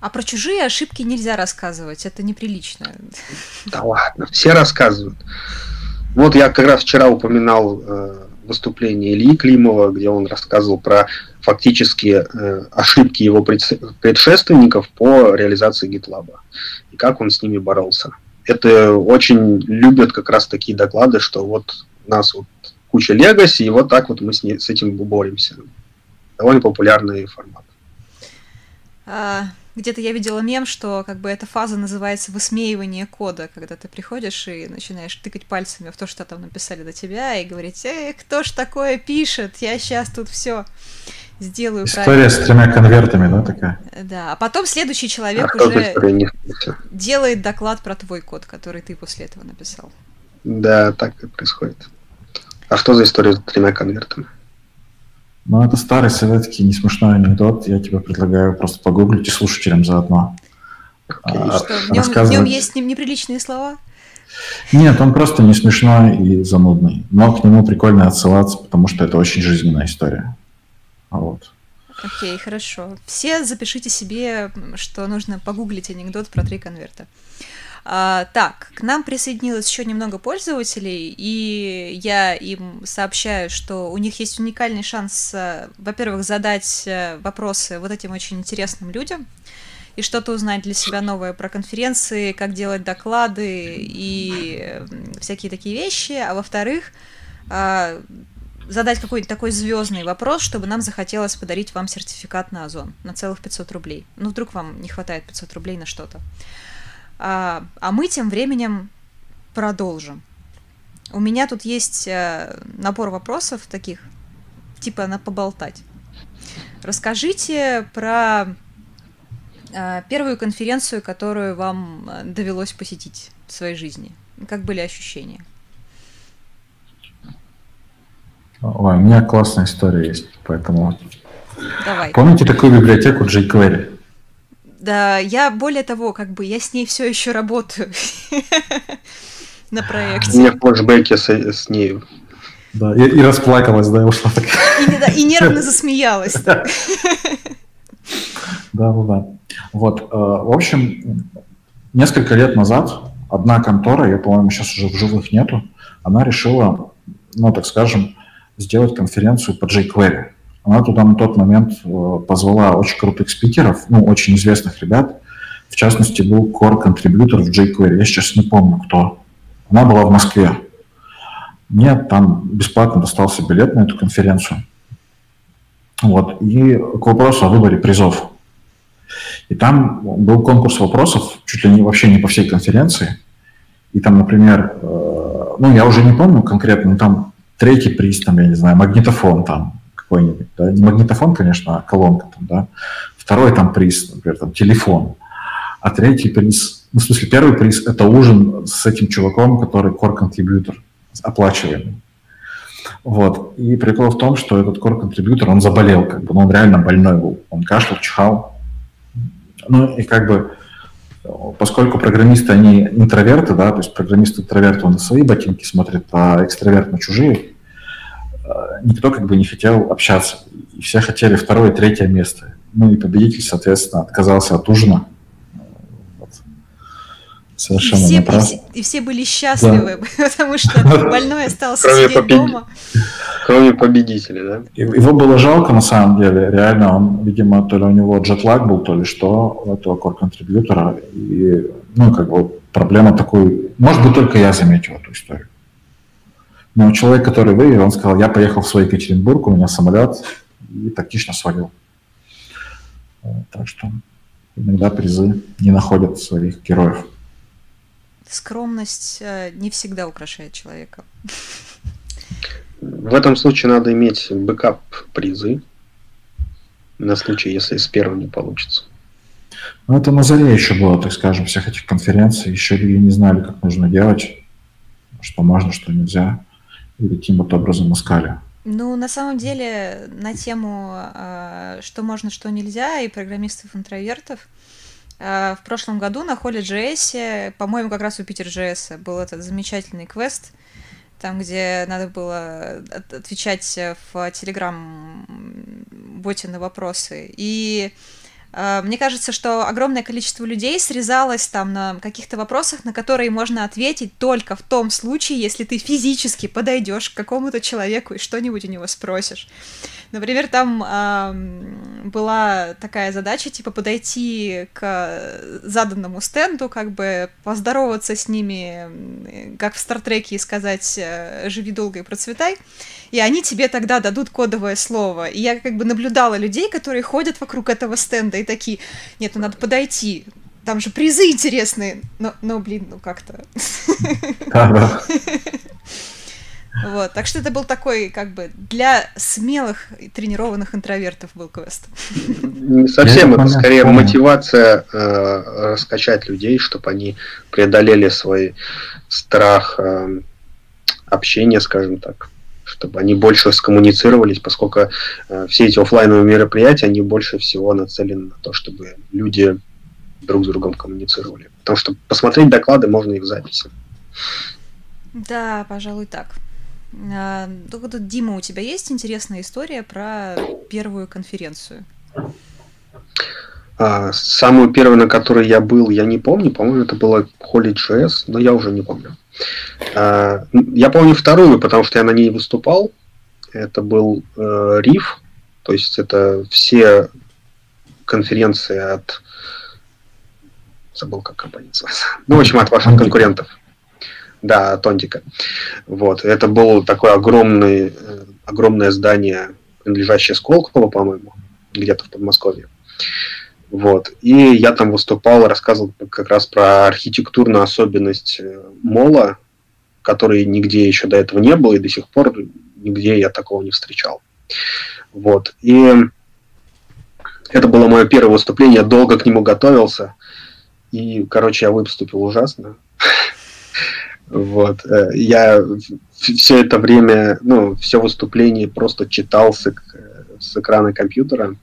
А про чужие ошибки нельзя рассказывать, это неприлично. Да ладно, все рассказывают. Вот я как раз вчера упоминал э, выступление Ильи Климова, где он рассказывал про фактически э, ошибки его предшественников по реализации GitLab и как он с ними боролся. Это очень любят как раз такие доклады, что вот у нас вот куча легаси, и вот так вот мы с, ней, с этим боремся. Довольно популярный формат. А, где-то я видела мем, что как бы эта фаза называется высмеивание кода, когда ты приходишь и начинаешь тыкать пальцами в то, что там написали до тебя, и говорить, эй, кто ж такое пишет, я сейчас тут все сделаю История правильно. с тремя конвертами, да, такая? Да, а потом следующий человек а уже делает доклад про твой код, который ты после этого написал. Да, так и происходит. А что за история с тремя конвертами? Ну, это старый советский несмешной анекдот. Я тебе предлагаю просто погуглить и слушателям заодно. Okay. А, что, в, нем, рассказывать... в нем есть неприличные слова? Нет, он просто не смешной и занудный. Но к нему прикольно отсылаться, потому что это очень жизненная история. Вот. Окей, okay, хорошо. Все запишите себе, что нужно погуглить анекдот про три конверта. А, так, к нам присоединилось еще немного пользователей, и я им сообщаю, что у них есть уникальный шанс, э, во-первых, задать э, вопросы вот этим очень интересным людям, и что-то узнать для себя новое про конференции, как делать доклады и всякие такие вещи, а во-вторых, а, задать какой-нибудь такой звездный вопрос, чтобы нам захотелось подарить вам сертификат на Озон на целых 500 рублей. Ну, вдруг вам не хватает 500 рублей на что-то. А, а мы тем временем продолжим. У меня тут есть э, набор вопросов таких, типа на поболтать. Расскажите про э, первую конференцию, которую вам э, довелось посетить в своей жизни. Как были ощущения? Ой, у меня классная история есть, поэтому... Давай. Помните такую библиотеку jQuery? Да, я более того, как бы я с ней все еще работаю на проекте. У меня флешбеки с, с ней. Да, и, и расплакалась, да, и ушла так. И, да, и нервно засмеялась. Да, да, да. Вот, э, в общем, несколько лет назад одна контора, я, по-моему, сейчас уже в живых нету, она решила, ну, так скажем, сделать конференцию по jQuery. Она туда на тот момент э, позвала очень крутых спикеров, ну, очень известных ребят. В частности, был core-контрибьютор в jQuery. Я сейчас не помню, кто. Она была в Москве. Мне там бесплатно достался билет на эту конференцию. Вот. И к вопросу о выборе призов. И там был конкурс вопросов, чуть ли не вообще не по всей конференции. И там, например, э, ну, я уже не помню конкретно, но там третий приз, там, я не знаю, магнитофон там, какой-нибудь, да, не магнитофон, конечно, а колонка там, да, второй там приз, например, там телефон, а третий приз, ну, в смысле, первый приз – это ужин с этим чуваком, который core-контрибьютор, оплачиваемый. Вот. И прикол в том, что этот core-контрибьютор, он заболел, как бы, ну, он реально больной был. Он кашлял, чихал. Ну, и как бы, поскольку программисты, они интроверты, да, то есть программист-интроверт, он на свои ботинки смотрит, а экстраверт на чужие, никто как бы не хотел общаться. И все хотели второе и третье место. Ну и победитель, соответственно, отказался от ужина. Вот. Совершенно и все, и все, и все были счастливы, да. потому что больной остался Кроме сидеть побед... дома. Кроме победителя, да? Его было жалко, на самом деле. Реально, он, видимо, то ли у него джетлаг был, то ли что, у этого core-контрибьютора. И, ну, как бы, проблема такой... Может быть, только я заметил эту историю. Но человек, который выиграл, он сказал, я поехал в свой Екатеринбург, у меня самолет, и тактично свалил. Так что иногда призы не находят своих героев. Скромность э, не всегда украшает человека. В этом случае надо иметь бэкап призы на случай, если с первым не получится. Ну, это на заре еще было, так скажем, всех этих конференций. Еще люди не знали, как нужно делать, что можно, что нельзя и каким вот образом искали? Ну, на самом деле, на тему, а, что можно, что нельзя, и программистов-интровертов, в прошлом году на холле JS, по-моему, как раз у Питер JS был этот замечательный квест, там, где надо было отвечать в Телеграм-боте на вопросы. И Э, мне кажется, что огромное количество людей срезалось там на каких-то вопросах, на которые можно ответить только в том случае, если ты физически подойдешь к какому-то человеку и что-нибудь у него спросишь. Например, там э, была такая задача, типа подойти к заданному стенду, как бы поздороваться с ними, как в Стартреке, и сказать э, «живи долго и процветай», и они тебе тогда дадут кодовое слово. И я как бы наблюдала людей, которые ходят вокруг этого стенда и такие, нет, ну надо подойти, там же призы интересные, но, но блин, ну как-то. Вот, так что это был такой, как бы, для смелых тренированных интровертов был квест. Не совсем, это скорее мотивация э, раскачать людей, чтобы они преодолели свой страх э, общения, скажем так чтобы они больше скоммуницировались, поскольку э, все эти офлайновые мероприятия, они больше всего нацелены на то, чтобы люди друг с другом коммуницировали. Потому что посмотреть доклады можно и в записи. Да, пожалуй, так. А, тут, Дима, у тебя есть интересная история про первую конференцию? А, самую первую, на которой я был, я не помню. По-моему, это было Holy.js, но я уже не помню. А, я помню вторую, потому что я на ней выступал. Это был э, то есть это все конференции от... Забыл, как компания называется. Ну, в общем, от ваших конкурентов. Да, Тонтика. Вот. Это было такое огромное, э, огромное здание, принадлежащее Сколково, по-моему, где-то в Подмосковье. Вот. И я там выступал, рассказывал как раз про архитектурную особенность э, мола, которой нигде еще до этого не было, и до сих пор нигде я такого не встречал. Вот. И это было мое первое выступление, я долго к нему готовился. И, короче, я выступил ужасно. Вот. Э, я все это время, ну, все выступление просто читал с, с экрана компьютера.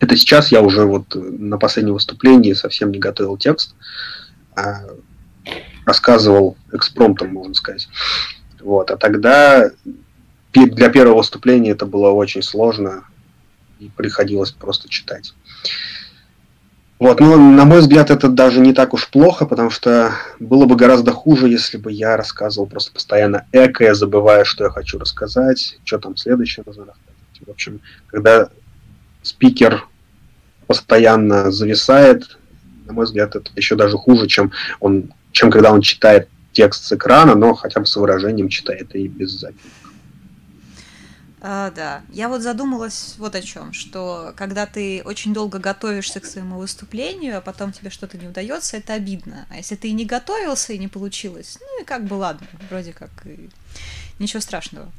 Это сейчас я уже вот на последнем выступлении совсем не готовил текст, а рассказывал экспромтом, можно сказать. Вот. А тогда для первого выступления это было очень сложно, и приходилось просто читать. Вот, ну, на мой взгляд, это даже не так уж плохо, потому что было бы гораздо хуже, если бы я рассказывал просто постоянно эко, я забывая, что я хочу рассказать, что там следующее нужно рассказать. В общем, когда спикер постоянно зависает, на мой взгляд, это еще даже хуже, чем, он, чем когда он читает текст с экрана, но хотя бы с выражением читает и без записи. А, да, я вот задумалась вот о чем, что когда ты очень долго готовишься к своему выступлению, а потом тебе что-то не удается, это обидно. А если ты и не готовился и не получилось, ну и как бы ладно, вроде как и ничего страшного.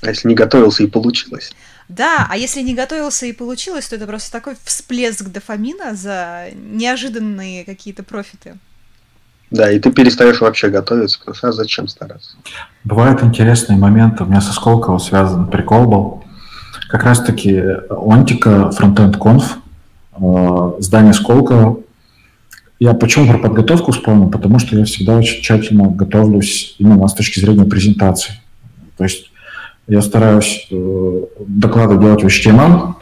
А если не готовился и получилось? Да, а если не готовился и получилось, то это просто такой всплеск дофамина за неожиданные какие-то профиты. Да, и ты перестаешь вообще готовиться, потому что а зачем стараться? Бывают интересные моменты. У меня со Сколково связан прикол был. Как раз-таки Онтика, фронтенд конф, э, здание Сколково. Я почему про подготовку вспомнил? Потому что я всегда очень тщательно готовлюсь именно с точки зрения презентации. То есть я стараюсь э, доклады делать в HTML,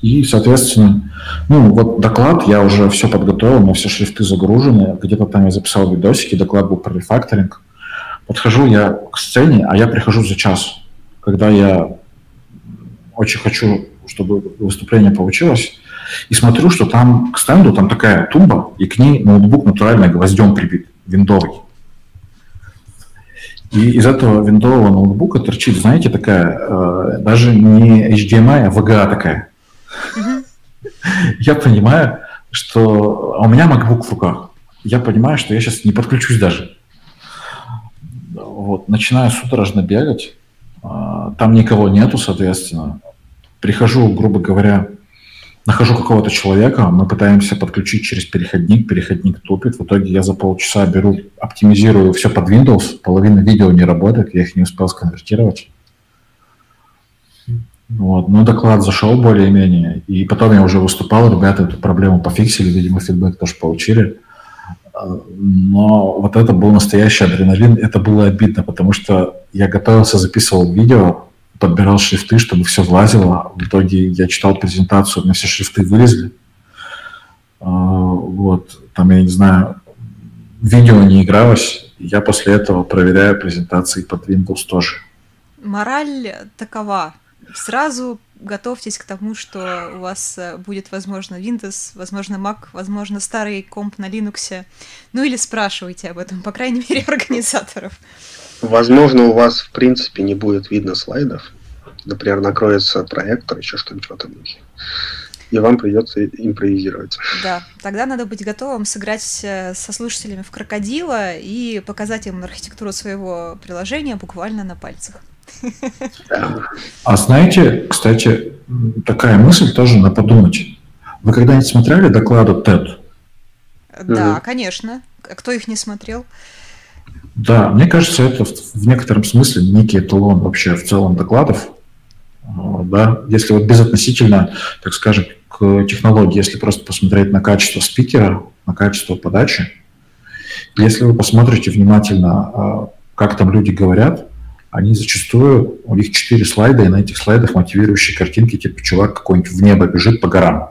и, соответственно, ну, вот доклад, я уже все подготовил, меня все шрифты загружены, где-то там я записал видосики, доклад был про рефакторинг. Подхожу я к сцене, а я прихожу за час, когда я очень хочу, чтобы выступление получилось, и смотрю, что там к стенду там такая тумба, и к ней ноутбук натурально гвоздем прибит, виндовый. И из этого виндового ноутбука торчит, знаете, такая, э, даже не HDMI, а VGA такая. Я понимаю, что... У меня MacBook в руках. Я понимаю, что я сейчас не подключусь даже. Вот, начинаю судорожно бегать. А, там никого нету, соответственно. Прихожу, грубо говоря, нахожу какого-то человека, мы пытаемся подключить через переходник, переходник тупит. В итоге я за полчаса беру, оптимизирую все под Windows, половина видео не работает, я их не успел сконвертировать. Вот. Но доклад зашел более-менее. И потом я уже выступал, ребята эту проблему пофиксили, видимо, фидбэк тоже получили. Но вот это был настоящий адреналин. Это было обидно, потому что я готовился, записывал видео, подбирал шрифты, чтобы все влазило. В итоге я читал презентацию, у меня все шрифты вылезли. А, вот, там, я не знаю, видео не игралось. Я после этого проверяю презентации под Windows тоже. Мораль такова. Сразу готовьтесь к тому, что у вас э, будет, возможно, Windows, возможно, Mac, возможно, старый комп на Linux. Ну или спрашивайте об этом, по крайней мере, организаторов. Возможно, у вас, в принципе, не будет видно слайдов. Например, накроется проектор, еще что-нибудь в этом духе. И вам придется импровизировать. Да, тогда надо быть готовым сыграть э, со слушателями в крокодила и показать им архитектуру своего приложения буквально на пальцах. А знаете, кстати, такая мысль тоже на подумать. Вы когда-нибудь смотрели доклады TED? Да, угу. конечно. Кто их не смотрел? Да, мне кажется, это в некотором смысле некий эталон вообще в целом докладов. А, да, если вот безотносительно, так скажем, к технологии, если просто посмотреть на качество спикера, на качество подачи, если вы посмотрите внимательно, а, как там люди говорят, они зачастую, у них четыре слайда, и на этих слайдах мотивирующие картинки, типа чувак какой-нибудь в небо бежит по горам.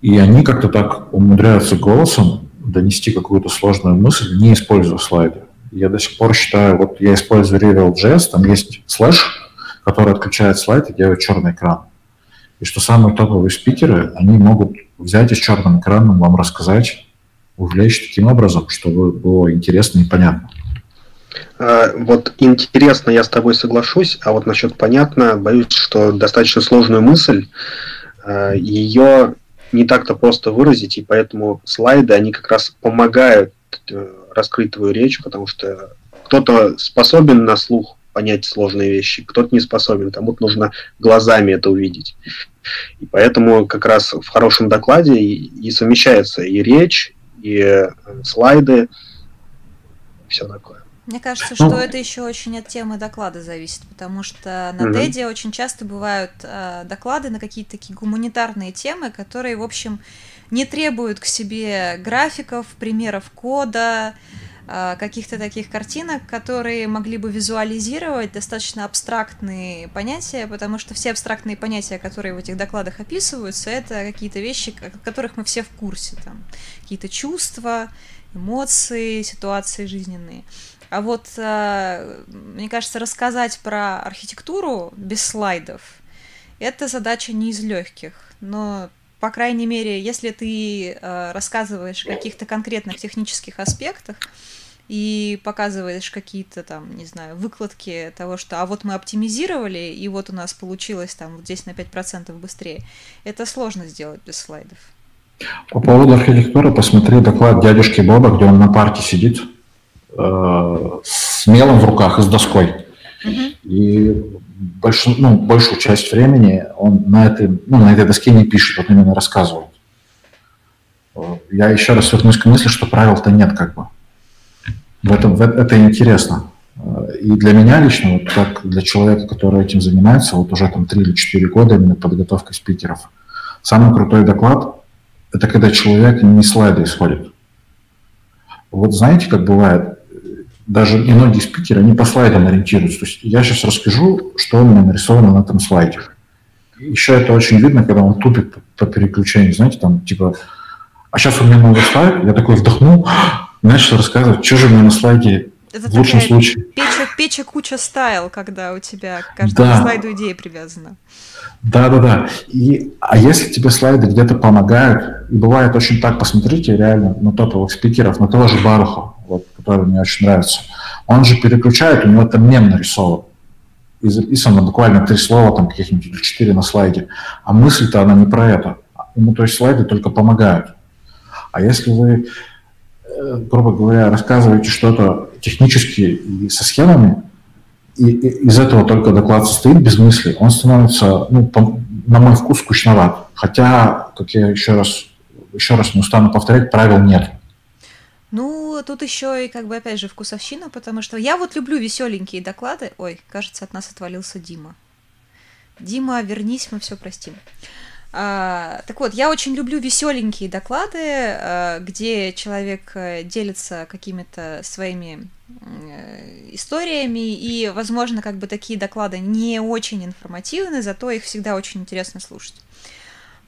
И они как-то так умудряются голосом донести какую-то сложную мысль, не используя слайды. Я до сих пор считаю, вот я использую Reveal.js, там есть слэш, который отключает слайд и делает черный экран. И что самые топовые спикеры, они могут взять и с черным экраном вам рассказать, увлечь таким образом, чтобы было интересно и понятно. А, вот интересно, я с тобой соглашусь, а вот насчет понятно, боюсь, что достаточно сложную мысль, а, ее не так-то просто выразить, и поэтому слайды, они как раз помогают э, раскрыть твою речь, потому что кто-то способен на слух понять сложные вещи, кто-то не способен, кому-то нужно глазами это увидеть. И поэтому как раз в хорошем докладе и, и совмещается и речь, и э, слайды, и все такое. Мне кажется, что ну, это еще очень от темы доклада зависит, потому что на угу. очень часто бывают э, доклады на какие-то такие гуманитарные темы, которые, в общем, не требуют к себе графиков, примеров кода, э, каких-то таких картинок, которые могли бы визуализировать достаточно абстрактные понятия, потому что все абстрактные понятия, которые в этих докладах описываются, это какие-то вещи, о которых мы все в курсе, там какие-то чувства, эмоции, ситуации жизненные. А вот, э, мне кажется, рассказать про архитектуру без слайдов – это задача не из легких. Но, по крайней мере, если ты э, рассказываешь о каких-то конкретных технических аспектах и показываешь какие-то там, не знаю, выкладки того, что а вот мы оптимизировали, и вот у нас получилось там здесь на 5% быстрее, это сложно сделать без слайдов. По поводу архитектуры посмотри доклад дядюшки Боба, где он на парке сидит, с мелом в руках и с доской. Mm-hmm. И больш, ну, большую часть времени он на этой, ну, на этой доске не пишет, вот именно рассказывает. Я еще раз вернусь к мысли, что правил-то нет как бы. В этом, в, это интересно. И для меня лично, вот как для человека, который этим занимается, вот уже там 3 или 4 года именно подготовкой спикеров, самый крутой доклад – это когда человек не слайды исходит. Вот знаете, как бывает, даже многие спикеры, они по слайдам ориентируются. То есть я сейчас расскажу, что у меня нарисовано на этом слайде. Еще это очень видно, когда он тупит по переключению, знаете, там типа, а сейчас у меня новый слайд, я такой вдохнул, начал рассказывать, что же у меня на слайде это в лучшем случае. Печа, печа куча стайл, когда у тебя к каждому да. слайду идея привязана. Да, да, да. И, а если тебе слайды где-то помогают, и бывает очень так, посмотрите реально на топовых спикеров, на того же Баруха, вот, который мне очень нравится. Он же переключает, у него там мем нарисован. И записано буквально три слова, там каких-нибудь или четыре на слайде. А мысль-то она не про это. Ему то есть слайды только помогают. А если вы, э, грубо говоря, рассказываете что-то технически и со схемами, и, и из этого только доклад состоит без мысли, он становится, ну, по, на мой вкус, скучноват. Хотя, как я еще раз, еще раз не устану повторять, правил нет. Ну, Тут еще и, как бы, опять же, вкусовщина, потому что я вот люблю веселенькие доклады. Ой, кажется, от нас отвалился Дима. Дима, вернись, мы все простим. А, так вот, я очень люблю веселенькие доклады, а, где человек э, делится какими-то своими э, историями, и, возможно, как бы такие доклады не очень информативны, зато их всегда очень интересно слушать.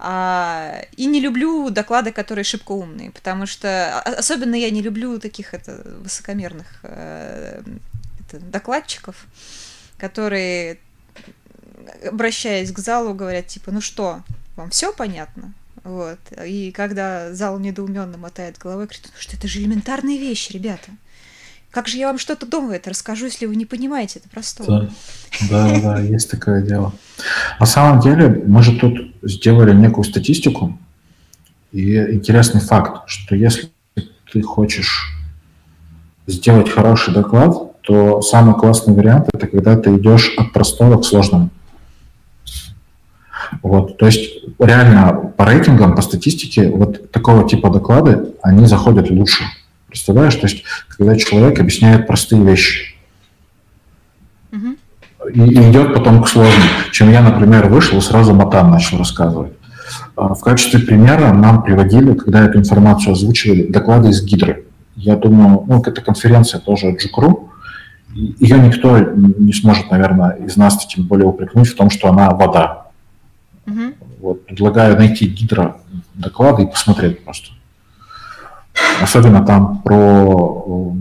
А, и не люблю доклады, которые шибко умные, потому что особенно я не люблю таких это, высокомерных э, это, докладчиков, которые, обращаясь к залу, говорят типа, ну что, вам все понятно? Вот. И когда зал недоуменно мотает головой, говорит, ну что это же элементарные вещи, ребята. Как же я вам что-то дома это расскажу, если вы не понимаете это простого? Да, да, да, есть такое дело. На самом деле, мы же тут сделали некую статистику, и интересный факт, что если ты хочешь сделать хороший доклад, то самый классный вариант это когда ты идешь от простого к сложному. Вот, то есть реально по рейтингам, по статистике вот такого типа доклады, они заходят лучше. Представляешь, то есть когда человек объясняет простые вещи угу. и, идет потом к сложным, чем я, например, вышел и сразу матан начал рассказывать. А, в качестве примера нам приводили, когда эту информацию озвучивали, доклады из Гидры. Я думаю, ну, эта конференция тоже Джукру, ее никто не сможет, наверное, из нас тем более упрекнуть в том, что она вода. Угу. Вот, предлагаю найти гидро доклады и посмотреть просто. Особенно там про...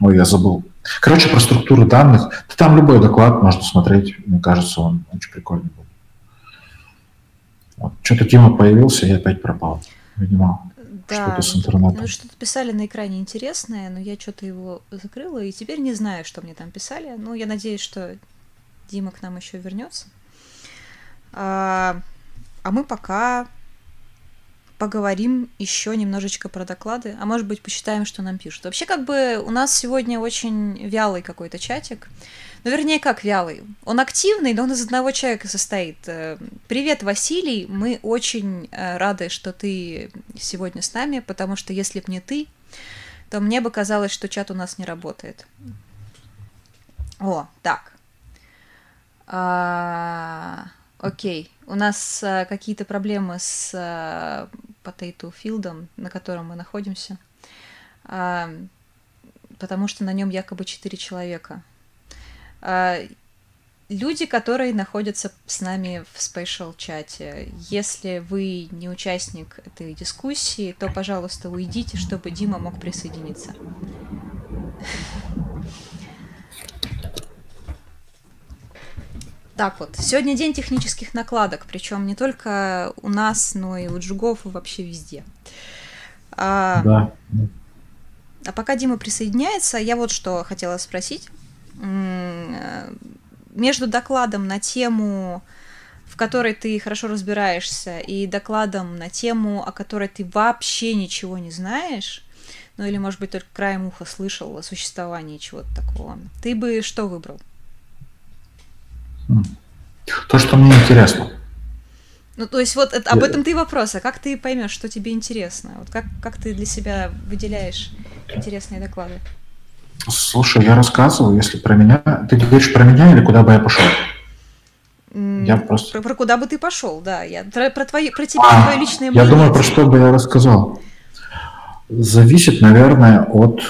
Ой, я забыл. Короче, про структуру данных. Да там любой доклад можно смотреть. Мне кажется, он очень прикольный был. Вот. Что-то Тима появился и опять пропал. Видимо, да, что-то с интернетом. Ну, что-то писали на экране интересное, но я что-то его закрыла, и теперь не знаю, что мне там писали. Ну, я надеюсь, что Дима к нам еще вернется. А, а мы пока поговорим еще немножечко про доклады, а может быть посчитаем, что нам пишут. Вообще, как бы у нас сегодня очень вялый какой-то чатик. Ну, вернее, как вялый. Он активный, но он из одного человека состоит. Э, привет, Василий. Мы очень э, рады, что ты сегодня с нами, потому что если б не ты, то мне бы казалось, что чат у нас не работает. О, так. А, окей. У нас а, какие-то проблемы с а, Potato Field, на котором мы находимся, а, потому что на нем якобы 4 человека. А, люди, которые находятся с нами в спешл чате, если вы не участник этой дискуссии, то, пожалуйста, уйдите, чтобы Дима мог присоединиться. Так вот, сегодня день технических накладок, причем не только у нас, но и у джугов и вообще везде. А, да. А пока Дима присоединяется, я вот что хотела спросить. Между докладом на тему, в которой ты хорошо разбираешься, и докладом на тему, о которой ты вообще ничего не знаешь, ну или, может быть, только краем уха слышал о существовании чего-то такого, ты бы что выбрал? То, что мне интересно. Ну, то есть вот это, об этом ты вопрос, а как ты поймешь, что тебе интересно? Вот как, как ты для себя выделяешь интересные доклады? Слушай, я рассказывал, если про меня... Ты говоришь про меня или куда бы я пошел? Я просто... Про, про куда бы ты пошел, да. Я, про, про, твои, про тебя, а, твое личное мнение. Я думаю, про что бы я рассказал. Зависит, наверное, от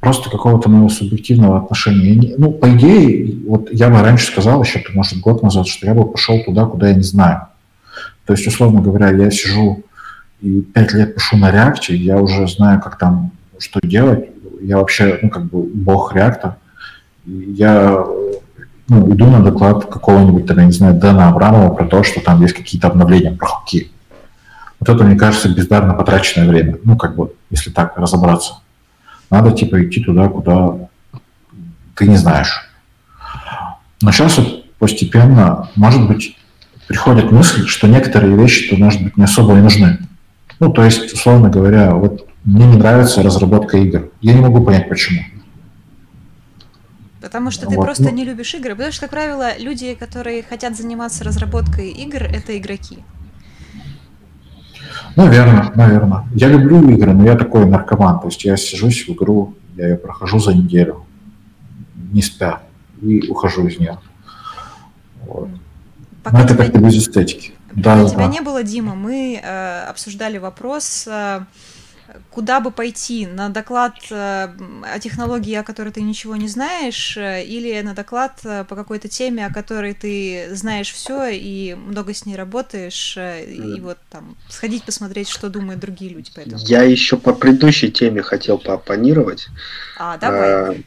просто какого-то моего субъективного отношения. ну, по идее, вот я бы раньше сказал, еще, может, год назад, что я бы пошел туда, куда я не знаю. То есть, условно говоря, я сижу и пять лет пишу на реакте, я уже знаю, как там, что делать. Я вообще, ну, как бы бог реакта. Я ну, иду на доклад какого-нибудь, там, я не знаю, Дэна Абрамова про то, что там есть какие-то обновления про хуки. Вот это, мне кажется, бездарно потраченное время. Ну, как бы, если так разобраться. Надо типа идти туда, куда ты не знаешь. Но сейчас вот постепенно, может быть, приходит мысль, что некоторые вещи-то, может быть, не особо и нужны. Ну, то есть, условно говоря, вот мне не нравится разработка игр. Я не могу понять, почему. Потому что ты вот. просто ну, не любишь игры. Потому что, как правило, люди, которые хотят заниматься разработкой игр, это игроки. Наверное, наверное. Я люблю игры, но я такой наркоман. То есть я сижусь в игру, я ее прохожу за неделю, не спя, и ухожу из нее. Вот. Пока но это как-то без эстетики. Да, Пока да. тебя не было, Дима, мы э, обсуждали вопрос, э, куда бы пойти, на доклад э, о технологии, о которой ты ничего не знаешь, э, или на доклад э, по какой-то теме, о которой ты знаешь все и много с ней работаешь, и вот там сходить посмотреть, что думают другие люди по этому. Я еще по предыдущей теме хотел поопонировать. А, давай.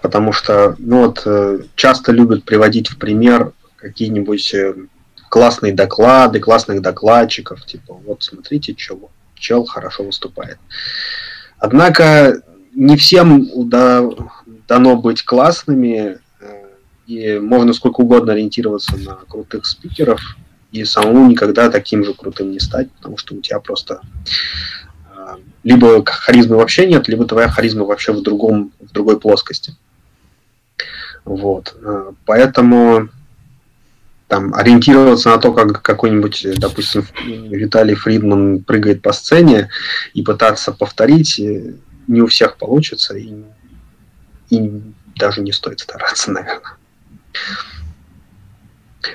Потому что, ну вот, часто любят приводить в пример какие-нибудь классные доклады, классных докладчиков, типа, вот смотрите, чего чел хорошо выступает. Однако не всем да, дано быть классными, э, и можно сколько угодно ориентироваться на крутых спикеров, и самому никогда таким же крутым не стать, потому что у тебя просто э, либо харизмы вообще нет, либо твоя харизма вообще в, другом, в другой плоскости. Вот. Э, поэтому там ориентироваться на то, как какой-нибудь, допустим, Виталий Фридман прыгает по сцене и пытаться повторить, э, не у всех получится, и, и даже не стоит стараться, наверное.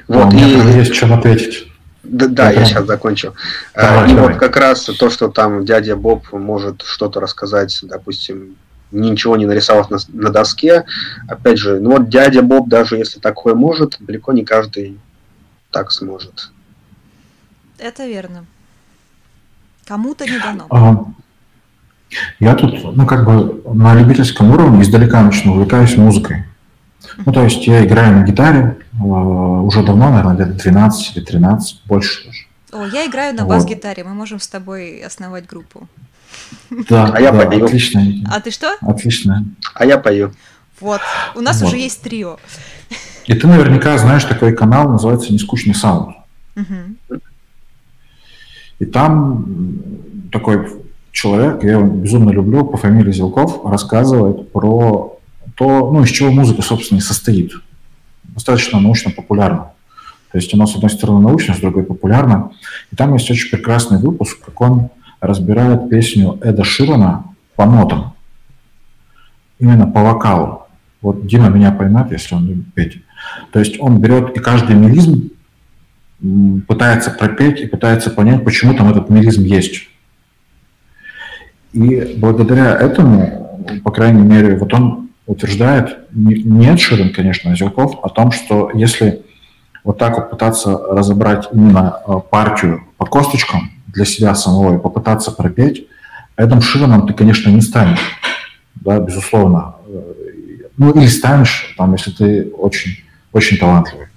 Вот, а, и... есть чем ответить. Да, да я сейчас закончу. А, давай, и давай. вот как раз то, что там дядя Боб может что-то рассказать, допустим, ничего не нарисовав на, на доске. Опять же, ну вот дядя Боб, даже если такое может, далеко не каждый так сможет. Это верно. Кому-то не дано. А, я тут, ну, как бы на любительском уровне издалека начну, увлекаюсь музыкой. Ну, то есть я играю на гитаре э, уже давно, наверное, лет 12 или 13, больше даже. О, я играю на вот. бас-гитаре, мы можем с тобой основать группу. Да, а я пою. Отлично. А ты что? Отлично. А я пою. Вот, у нас вот. уже есть трио. И ты наверняка знаешь такой канал, называется «Нескучный саунд». Угу. И там такой человек, я его безумно люблю, по фамилии Зелков, рассказывает про то, ну, из чего музыка, собственно, и состоит. Достаточно научно-популярно. То есть оно, с одной стороны, научно, с другой популярно. И там есть очень прекрасный выпуск, как он разбирает песню Эда Ширана по нотам. Именно по вокалу. Вот Дима меня поймет, если он любит петь. То есть он берет и каждый мелизм пытается пропеть и пытается понять, почему там этот мелизм есть. И благодаря этому, по крайней мере, вот он утверждает, не Ширин, конечно, Зелков, о том, что если вот так вот пытаться разобрать именно э, партию по косточкам для себя самого и попытаться пропеть, Эдом Шираном ты, конечно, не станешь, да, безусловно. Ну, или станешь, там, если ты очень, очень талантливый.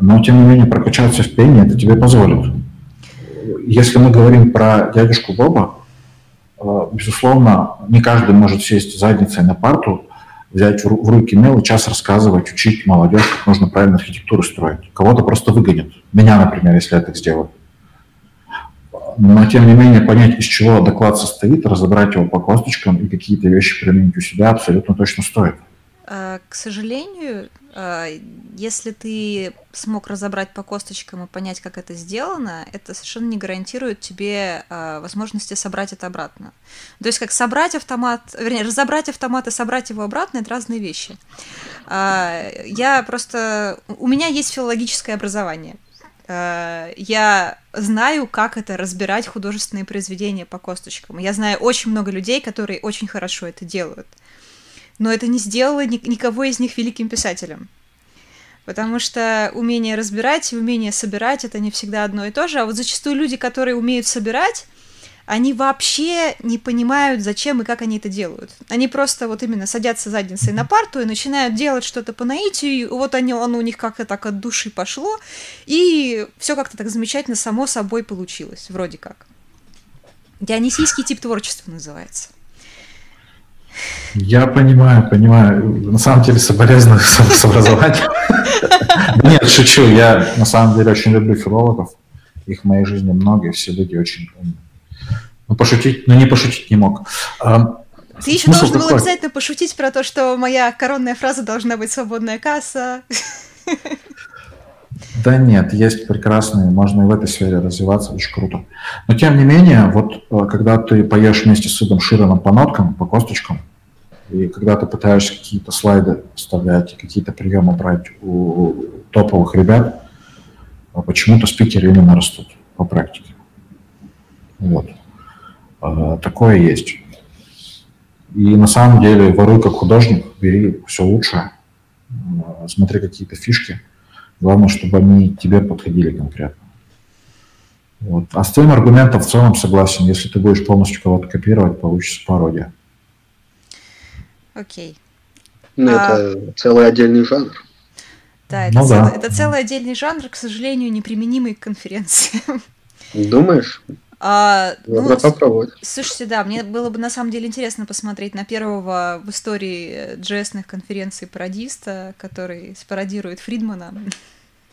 Но, тем не менее, прокачаться в пении это тебе позволит. Если мы говорим про дядюшку Боба, э, безусловно, не каждый может сесть задницей на парту взять в руки мел и час рассказывать, учить молодежь, как нужно правильно архитектуру строить. Кого-то просто выгонят. Меня, например, если я так сделаю. Но, тем не менее, понять, из чего доклад состоит, разобрать его по косточкам и какие-то вещи применить у себя абсолютно точно стоит. А, к сожалению, а, если ты смог разобрать по косточкам и понять, как это сделано, это совершенно не гарантирует тебе а, возможности собрать это обратно. То есть как собрать автомат, вернее, разобрать автомат и собрать его обратно – это разные вещи. Я просто... У меня есть филологическое образование. Я знаю, как это разбирать художественные произведения по косточкам. Я знаю очень много людей, которые очень хорошо это делают – но это не сделало ни- никого из них великим писателем. Потому что умение разбирать и умение собирать это не всегда одно и то же. А вот зачастую люди, которые умеют собирать, они вообще не понимают, зачем и как они это делают. Они просто вот именно садятся задницей на парту и начинают делать что-то по наитию, и вот они, оно у них как-то так от души пошло, и все как-то так замечательно само собой получилось, вроде как. Дионисийский тип творчества называется. Я понимаю, понимаю. На самом деле соболезную с образованием. Нет, шучу. Я на самом деле очень люблю филологов. Их в моей жизни много, и все люди очень умные. Ну, пошутить, ну не пошутить не мог. Ты еще должен был обязательно пошутить про то, что моя коронная фраза должна быть «свободная касса». Да нет, есть прекрасные, можно и в этой сфере развиваться, очень круто. Но тем не менее, вот э, когда ты поешь вместе с Идом Широном по ноткам, по косточкам, и когда ты пытаешься какие-то слайды вставлять, какие-то приемы брать у топовых ребят, а почему-то спикеры именно растут по практике. Вот. А, такое есть. И на самом деле воруй как художник, бери все лучшее, а, смотри какие-то фишки. Главное, чтобы они тебе подходили конкретно. Вот. А с твоим аргументом в целом согласен. Если ты будешь полностью кого-то копировать, получится пародия. Окей. Ну, а... это целый отдельный жанр. Да, это, ну, целый, да. это целый отдельный жанр, к сожалению, неприменимый к конференции. Думаешь? А, Надо ну, попробовать. Слушайте, да, мне было бы на самом деле интересно посмотреть на первого в истории JS конференций пародиста, который спародирует Фридмана.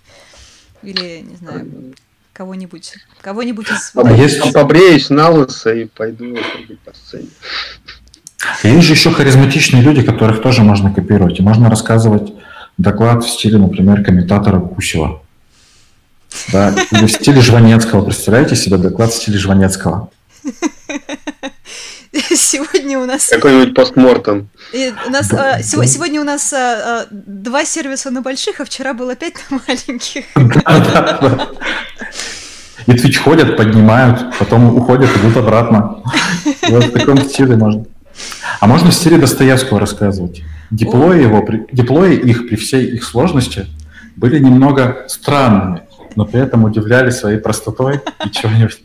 Или, не знаю, кого-нибудь. Кого-нибудь из... А если побреюсь на лысо и пойду по сцене. Есть же еще харизматичные люди, которых тоже можно копировать. И можно рассказывать доклад в стиле, например, комментатора Гусева. Да, или в стиле Жванецкого. Представляете себе доклад в стиле Жванецкого? Сегодня у нас... Какой-нибудь постмортом. У нас, а, сегодня у нас а, а, два сервиса на больших, а вчера было пять на маленьких. И Twitch ходят, поднимают, потом уходят, идут обратно. Вот в таком стиле можно. А можно в стиле Достоевского рассказывать. Диплои, его, диплои их при всей их сложности были немного странными, но при этом удивляли своей простотой и чего-нибудь.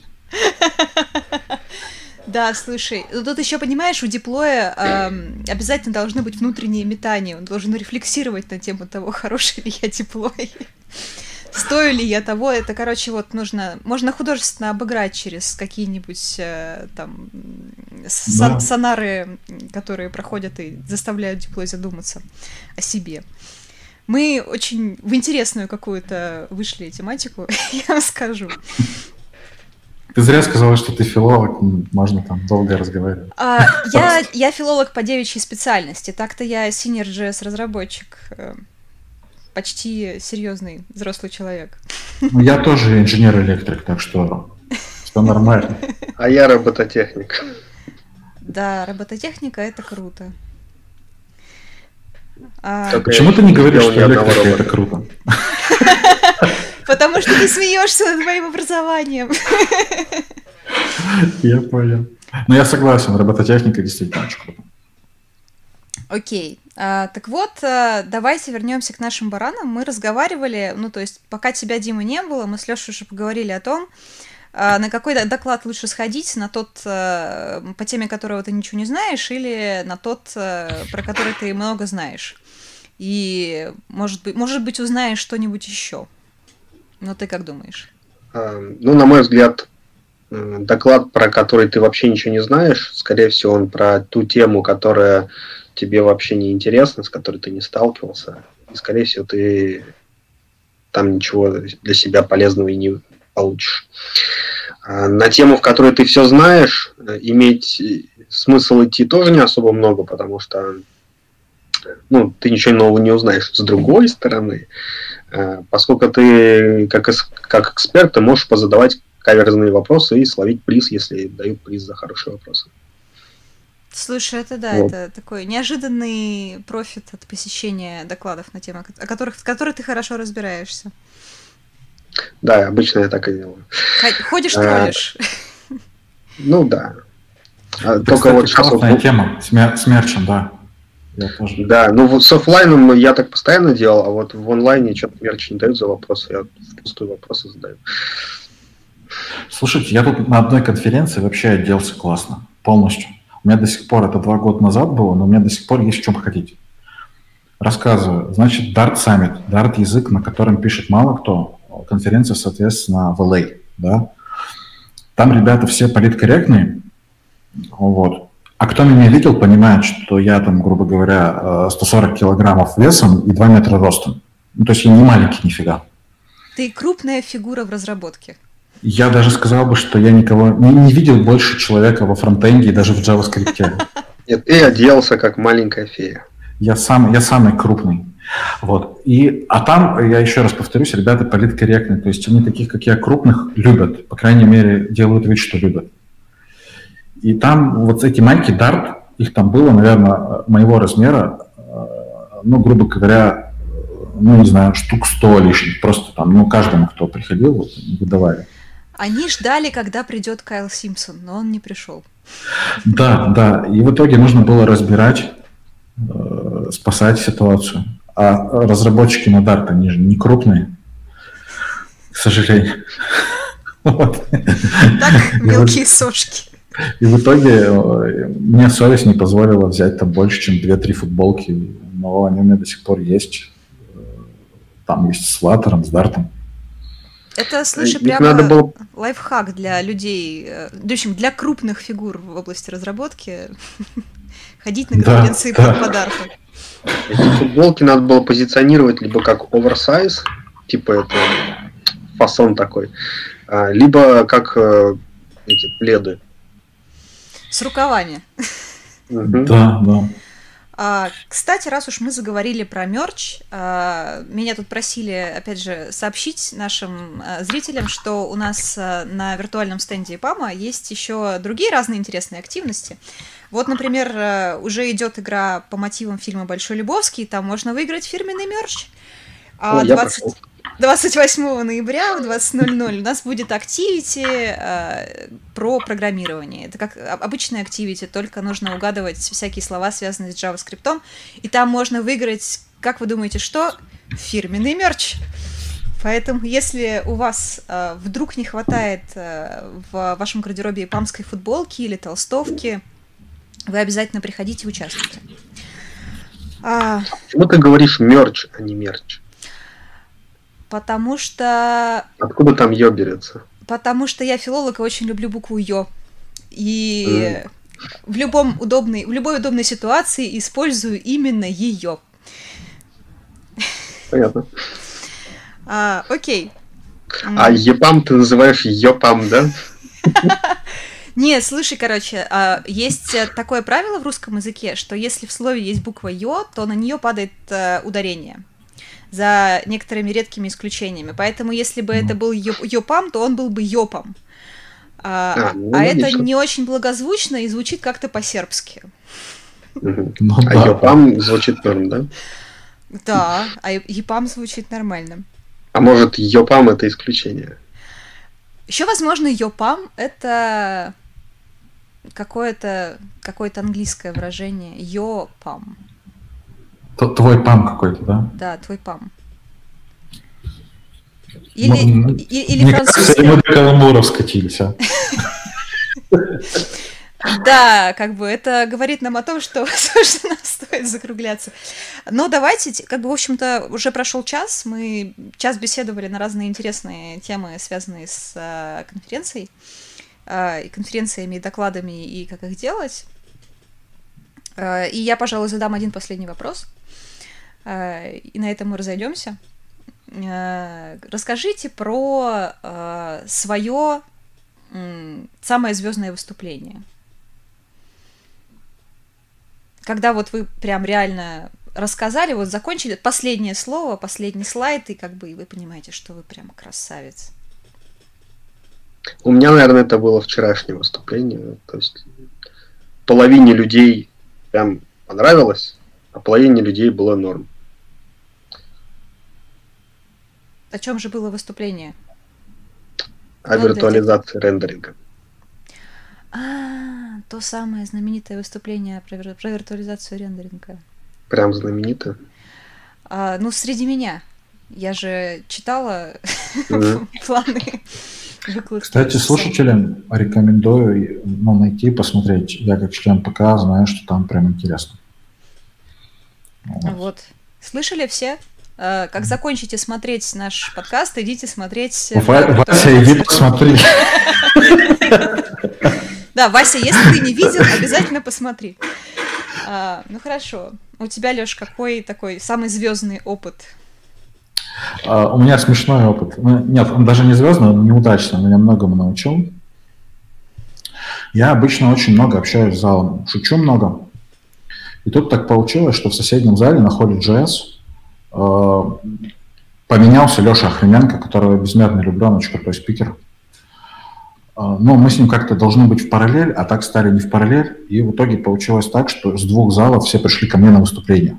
Да, слушай, ну тут еще понимаешь, у диплоя э, обязательно должны быть внутренние метания, он должен рефлексировать на тему того, хороший ли я диплой. Стою ли я того? Это, короче, вот нужно... Можно художественно обыграть через какие-нибудь э, там сон, да. сонары, которые проходят и заставляют диплой задуматься о себе. Мы очень в интересную какую-то вышли тематику, я вам скажу. Ты зря сказала, что ты филолог, можно там долго разговаривать. А, я, я филолог по девичьей специальности, так-то я senior JS разработчик. Почти серьезный взрослый человек. Ну, я тоже инженер-электрик, так что все нормально. А я робототехник. Да, робототехника это круто. А... Почему ты не говоришь, что электрика это круто? Потому что ты смеешься над моим образованием. Я понял. Ну, я согласен, робототехника действительно очень круто. Окей. А, так вот, а, давайте вернемся к нашим баранам. Мы разговаривали, ну, то есть, пока тебя, Дима, не было, мы с Лешей уже поговорили о том, а, на какой доклад лучше сходить, на тот, а, по теме которого ты ничего не знаешь, или на тот, а, про который ты много знаешь. И, может быть, может быть узнаешь что-нибудь еще. Ну, ты как думаешь? А, ну, на мой взгляд, доклад, про который ты вообще ничего не знаешь, скорее всего, он про ту тему, которая тебе вообще не интересно, с которой ты не сталкивался, и, скорее всего, ты там ничего для себя полезного и не получишь. А на тему, в которой ты все знаешь, иметь смысл идти тоже не особо много, потому что ну, ты ничего нового не узнаешь. С другой стороны, э, поскольку ты как, как эксперт, ты можешь позадавать каверзные вопросы и словить приз, если дают приз за хорошие вопросы. Слушай, это да, вот. это такой неожиданный профит от посещения докладов на темы, о которых, в которых ты хорошо разбираешься. Да, обычно я так и делаю. Ходишь, троллишь. А, ну да. А, это, только кстати, вот сейчас... Вот... тема с, мерчем, да. Да, ну с офлайном я так постоянно делал, а вот в онлайне что-то мерч не дают за вопросы, я впустую вопросы задаю. Слушайте, я тут на одной конференции вообще оделся классно, полностью. У меня до сих пор, это два года назад было, но у меня до сих пор есть в чем хотите. Рассказываю. Значит, Dart Summit. Dart язык, на котором пишет мало кто. Конференция, соответственно, в LA. Да? Там ребята все политкорректные. Вот. А кто меня видел, понимает, что я там, грубо говоря, 140 э, килограммов весом и 2 метра ростом. Ну, то есть я не маленький нифига. Ты крупная фигура в разработке. Я даже сказал бы, что я никого не, не видел больше человека во фронтенде и даже в JavaScript. Нет, ты оделся как маленькая фея. Я, сам, я самый крупный. Вот. И, а там, я еще раз повторюсь, ребята политкорректные. То есть они таких, как я, крупных любят. По крайней мере, делают вид, что любят. И там вот эти майки Дарт, их там было, наверное, моего размера, э, ну, грубо говоря, ну, не знаю, штук 100 лишних. Просто там, ну, каждому, кто приходил, вот, выдавали. Они ждали, когда придет Кайл Симпсон, но он не пришел. Да, да. И в итоге нужно было разбирать, э, спасать ситуацию. А разработчики на Dart, они же не крупные, к сожалению. Так, мелкие сошки. И в итоге э, мне совесть не позволила взять там больше, чем 2-3 футболки, но они у меня до сих пор есть. Э, там есть с ватером, с дартом. Это, слушай, прямо надо было... лайфхак для людей, э, в общем, для крупных фигур в области разработки. Ходить на конференции да, по да. Эти футболки надо было позиционировать либо как оверсайз, типа это фасон такой, а, либо как эти пледы с рукавами. Да, да. А, кстати, раз уж мы заговорили про мерч, а, меня тут просили, опять же, сообщить нашим а, зрителям, что у нас на виртуальном стенде ИПАМа есть еще другие разные интересные активности. Вот, например, уже идет игра по мотивам фильма «Большой Любовский», там можно выиграть фирменный мерч. О, 20... 28 ноября в 20.00 у нас будет активити э, про программирование. Это как обычное активити, только нужно угадывать всякие слова, связанные с JavaScript. И там можно выиграть, как вы думаете, что? Фирменный мерч. Поэтому, если у вас э, вдруг не хватает э, в вашем гардеробе памской футболки или толстовки, вы обязательно приходите и участвуйте. А... Почему ты говоришь мерч, а не мерч? Потому что... Откуда там ё берется? Потому что я филолог и очень люблю букву ё. И mm. в, любом удобной, в любой удобной ситуации использую именно ее. Понятно. А, окей. А епам ты называешь ёпам, да? Не, слушай, короче, а, есть такое правило в русском языке, что если в слове есть буква ё, то на нее падает э, ударение за некоторыми редкими исключениями. Поэтому, если бы это был Йопам, то он был бы Йопом. А, а, ну, а это не очень благозвучно и звучит как-то по-сербски. Ну, а да. Йопам звучит норм, да? Да, а Йопам звучит нормально. А может, Йопам это исключение? Еще, возможно, Йопам это какое-то какое-то английское выражение. Йопам. Твой пам какой-то, да? Да, твой пам. Или, ну, или мне французский. Кажется, мы до каламбуров скатились, а? Да, как бы это говорит нам о том, что, что нам стоит закругляться. Но давайте, как бы, в общем-то, уже прошел час, мы час беседовали на разные интересные темы, связанные с э, конференцией, э, и конференциями, и докладами, и как их делать. Э, и я, пожалуй, задам один последний вопрос. Э, и на этом мы разойдемся. Э, расскажите про э, свое самое звездное выступление. Когда вот вы прям реально рассказали, вот закончили последнее слово, последний слайд, и как бы и вы понимаете, что вы прям красавец. У меня, наверное, это было вчерашнее выступление. То есть половине людей прям понравилось, а половине людей было норм. О чем же было выступление? О виртуализации рендеринга. А, то самое знаменитое выступление про, про виртуализацию рендеринга. Прям знаменитое? А, ну, среди меня. Я же читала планы выкладки. Кстати, слушателям рекомендую ну, найти, посмотреть. Я как член ПК знаю, что там прям интересно. Вот. вот. Слышали все? Э, как закончите смотреть наш подкаст, идите смотреть... Э, Вася, иди посмотри. Да, Вася, если ты не видел, обязательно посмотри. А, ну хорошо. У тебя, Леш, какой такой самый звездный опыт? А, у меня смешной опыт. Ну, нет, он даже не звездный, он неудачный, меня многому научил. Я обычно очень много общаюсь с залом, шучу много. И тут так получилось, что в соседнем зале находит JS, Э, поменялся Леша Охременко, которого я безмерно люблю, он очень крутой спикер. Э, но мы с ним как-то должны быть в параллель, а так стали не в параллель. И в итоге получилось так, что с двух залов все пришли ко мне на выступление.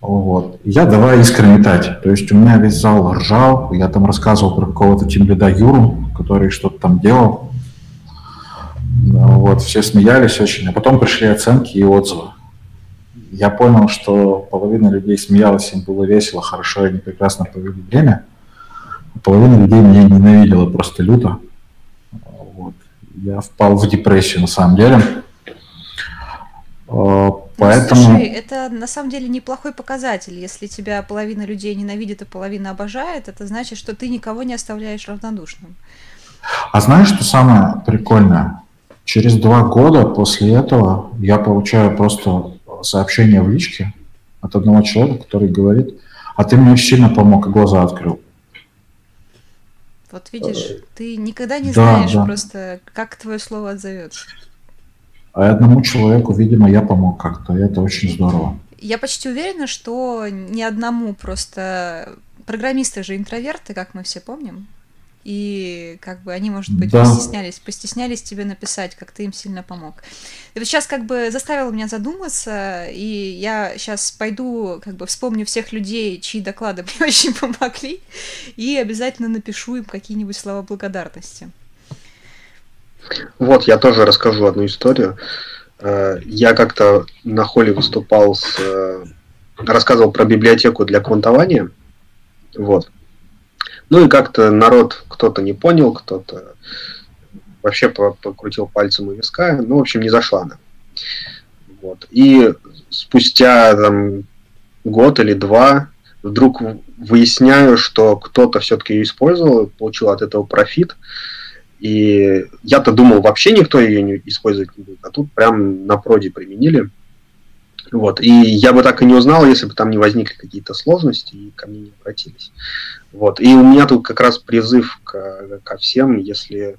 Вот. Я давай искренне метать. То есть у меня весь зал ржал, я там рассказывал про какого-то тимлида Юру, который что-то там делал. Вот, все смеялись очень, а потом пришли оценки и отзывы. Я понял, что половина людей смеялась, им было весело, хорошо, они прекрасно провели время. А половина людей меня ненавидела просто люто. Вот. Я впал в депрессию на самом деле. А, поэтому... Слушай, это на самом деле неплохой показатель. Если тебя половина людей ненавидит, а половина обожает, это значит, что ты никого не оставляешь равнодушным. А знаешь, что самое прикольное? Через два года после этого я получаю просто сообщение в личке от одного человека, который говорит, а ты мне очень сильно помог и глаза открыл. Вот видишь, ты никогда не да, знаешь да. просто, как твое слово отзовется. А одному человеку, видимо, я помог как-то, и это очень здорово. Я почти уверена, что ни одному просто программисты же интроверты, как мы все помним. И как бы они, может быть, да. постеснялись, постеснялись тебе написать, как ты им сильно помог. И вот сейчас как бы заставило меня задуматься, и я сейчас пойду, как бы вспомню всех людей, чьи доклады мне очень помогли, и обязательно напишу им какие-нибудь слова благодарности. Вот, я тоже расскажу одну историю. Э, я как-то на холле выступал с... Э, рассказывал про библиотеку для квантования. Вот. Ну и как-то народ кто-то не понял, кто-то вообще покрутил пальцем у виска. Ну, в общем, не зашла она. Вот. И спустя там, год или два вдруг выясняю, что кто-то все-таки ее использовал, получил от этого профит. И я-то думал, вообще никто ее не использовать не будет, а тут прям на проде применили. Вот. И я бы так и не узнал, если бы там не возникли какие-то сложности и ко мне не обратились. Вот. И у меня тут как раз призыв к, ко всем, если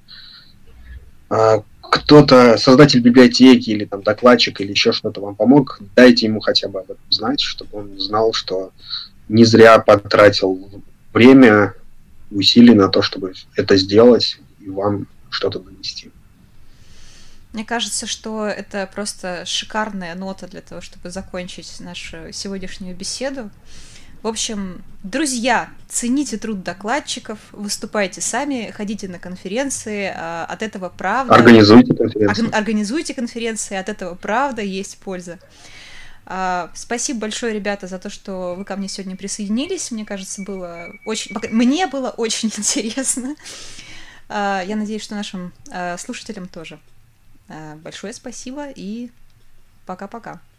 а, кто-то, создатель библиотеки или там докладчик или еще что-то вам помог, дайте ему хотя бы об этом знать, чтобы он знал, что не зря потратил время, усилий на то, чтобы это сделать и вам что-то донести. Мне кажется, что это просто шикарная нота для того, чтобы закончить нашу сегодняшнюю беседу. В общем, друзья, цените труд докладчиков, выступайте сами, ходите на конференции, а, от этого правда... Организуйте конференции. Организуйте конференции, от этого правда есть польза. А, спасибо большое, ребята, за то, что вы ко мне сегодня присоединились. Мне кажется, было очень... Мне было очень интересно. А, я надеюсь, что нашим слушателям тоже. Э, большое спасибо и пока-пока.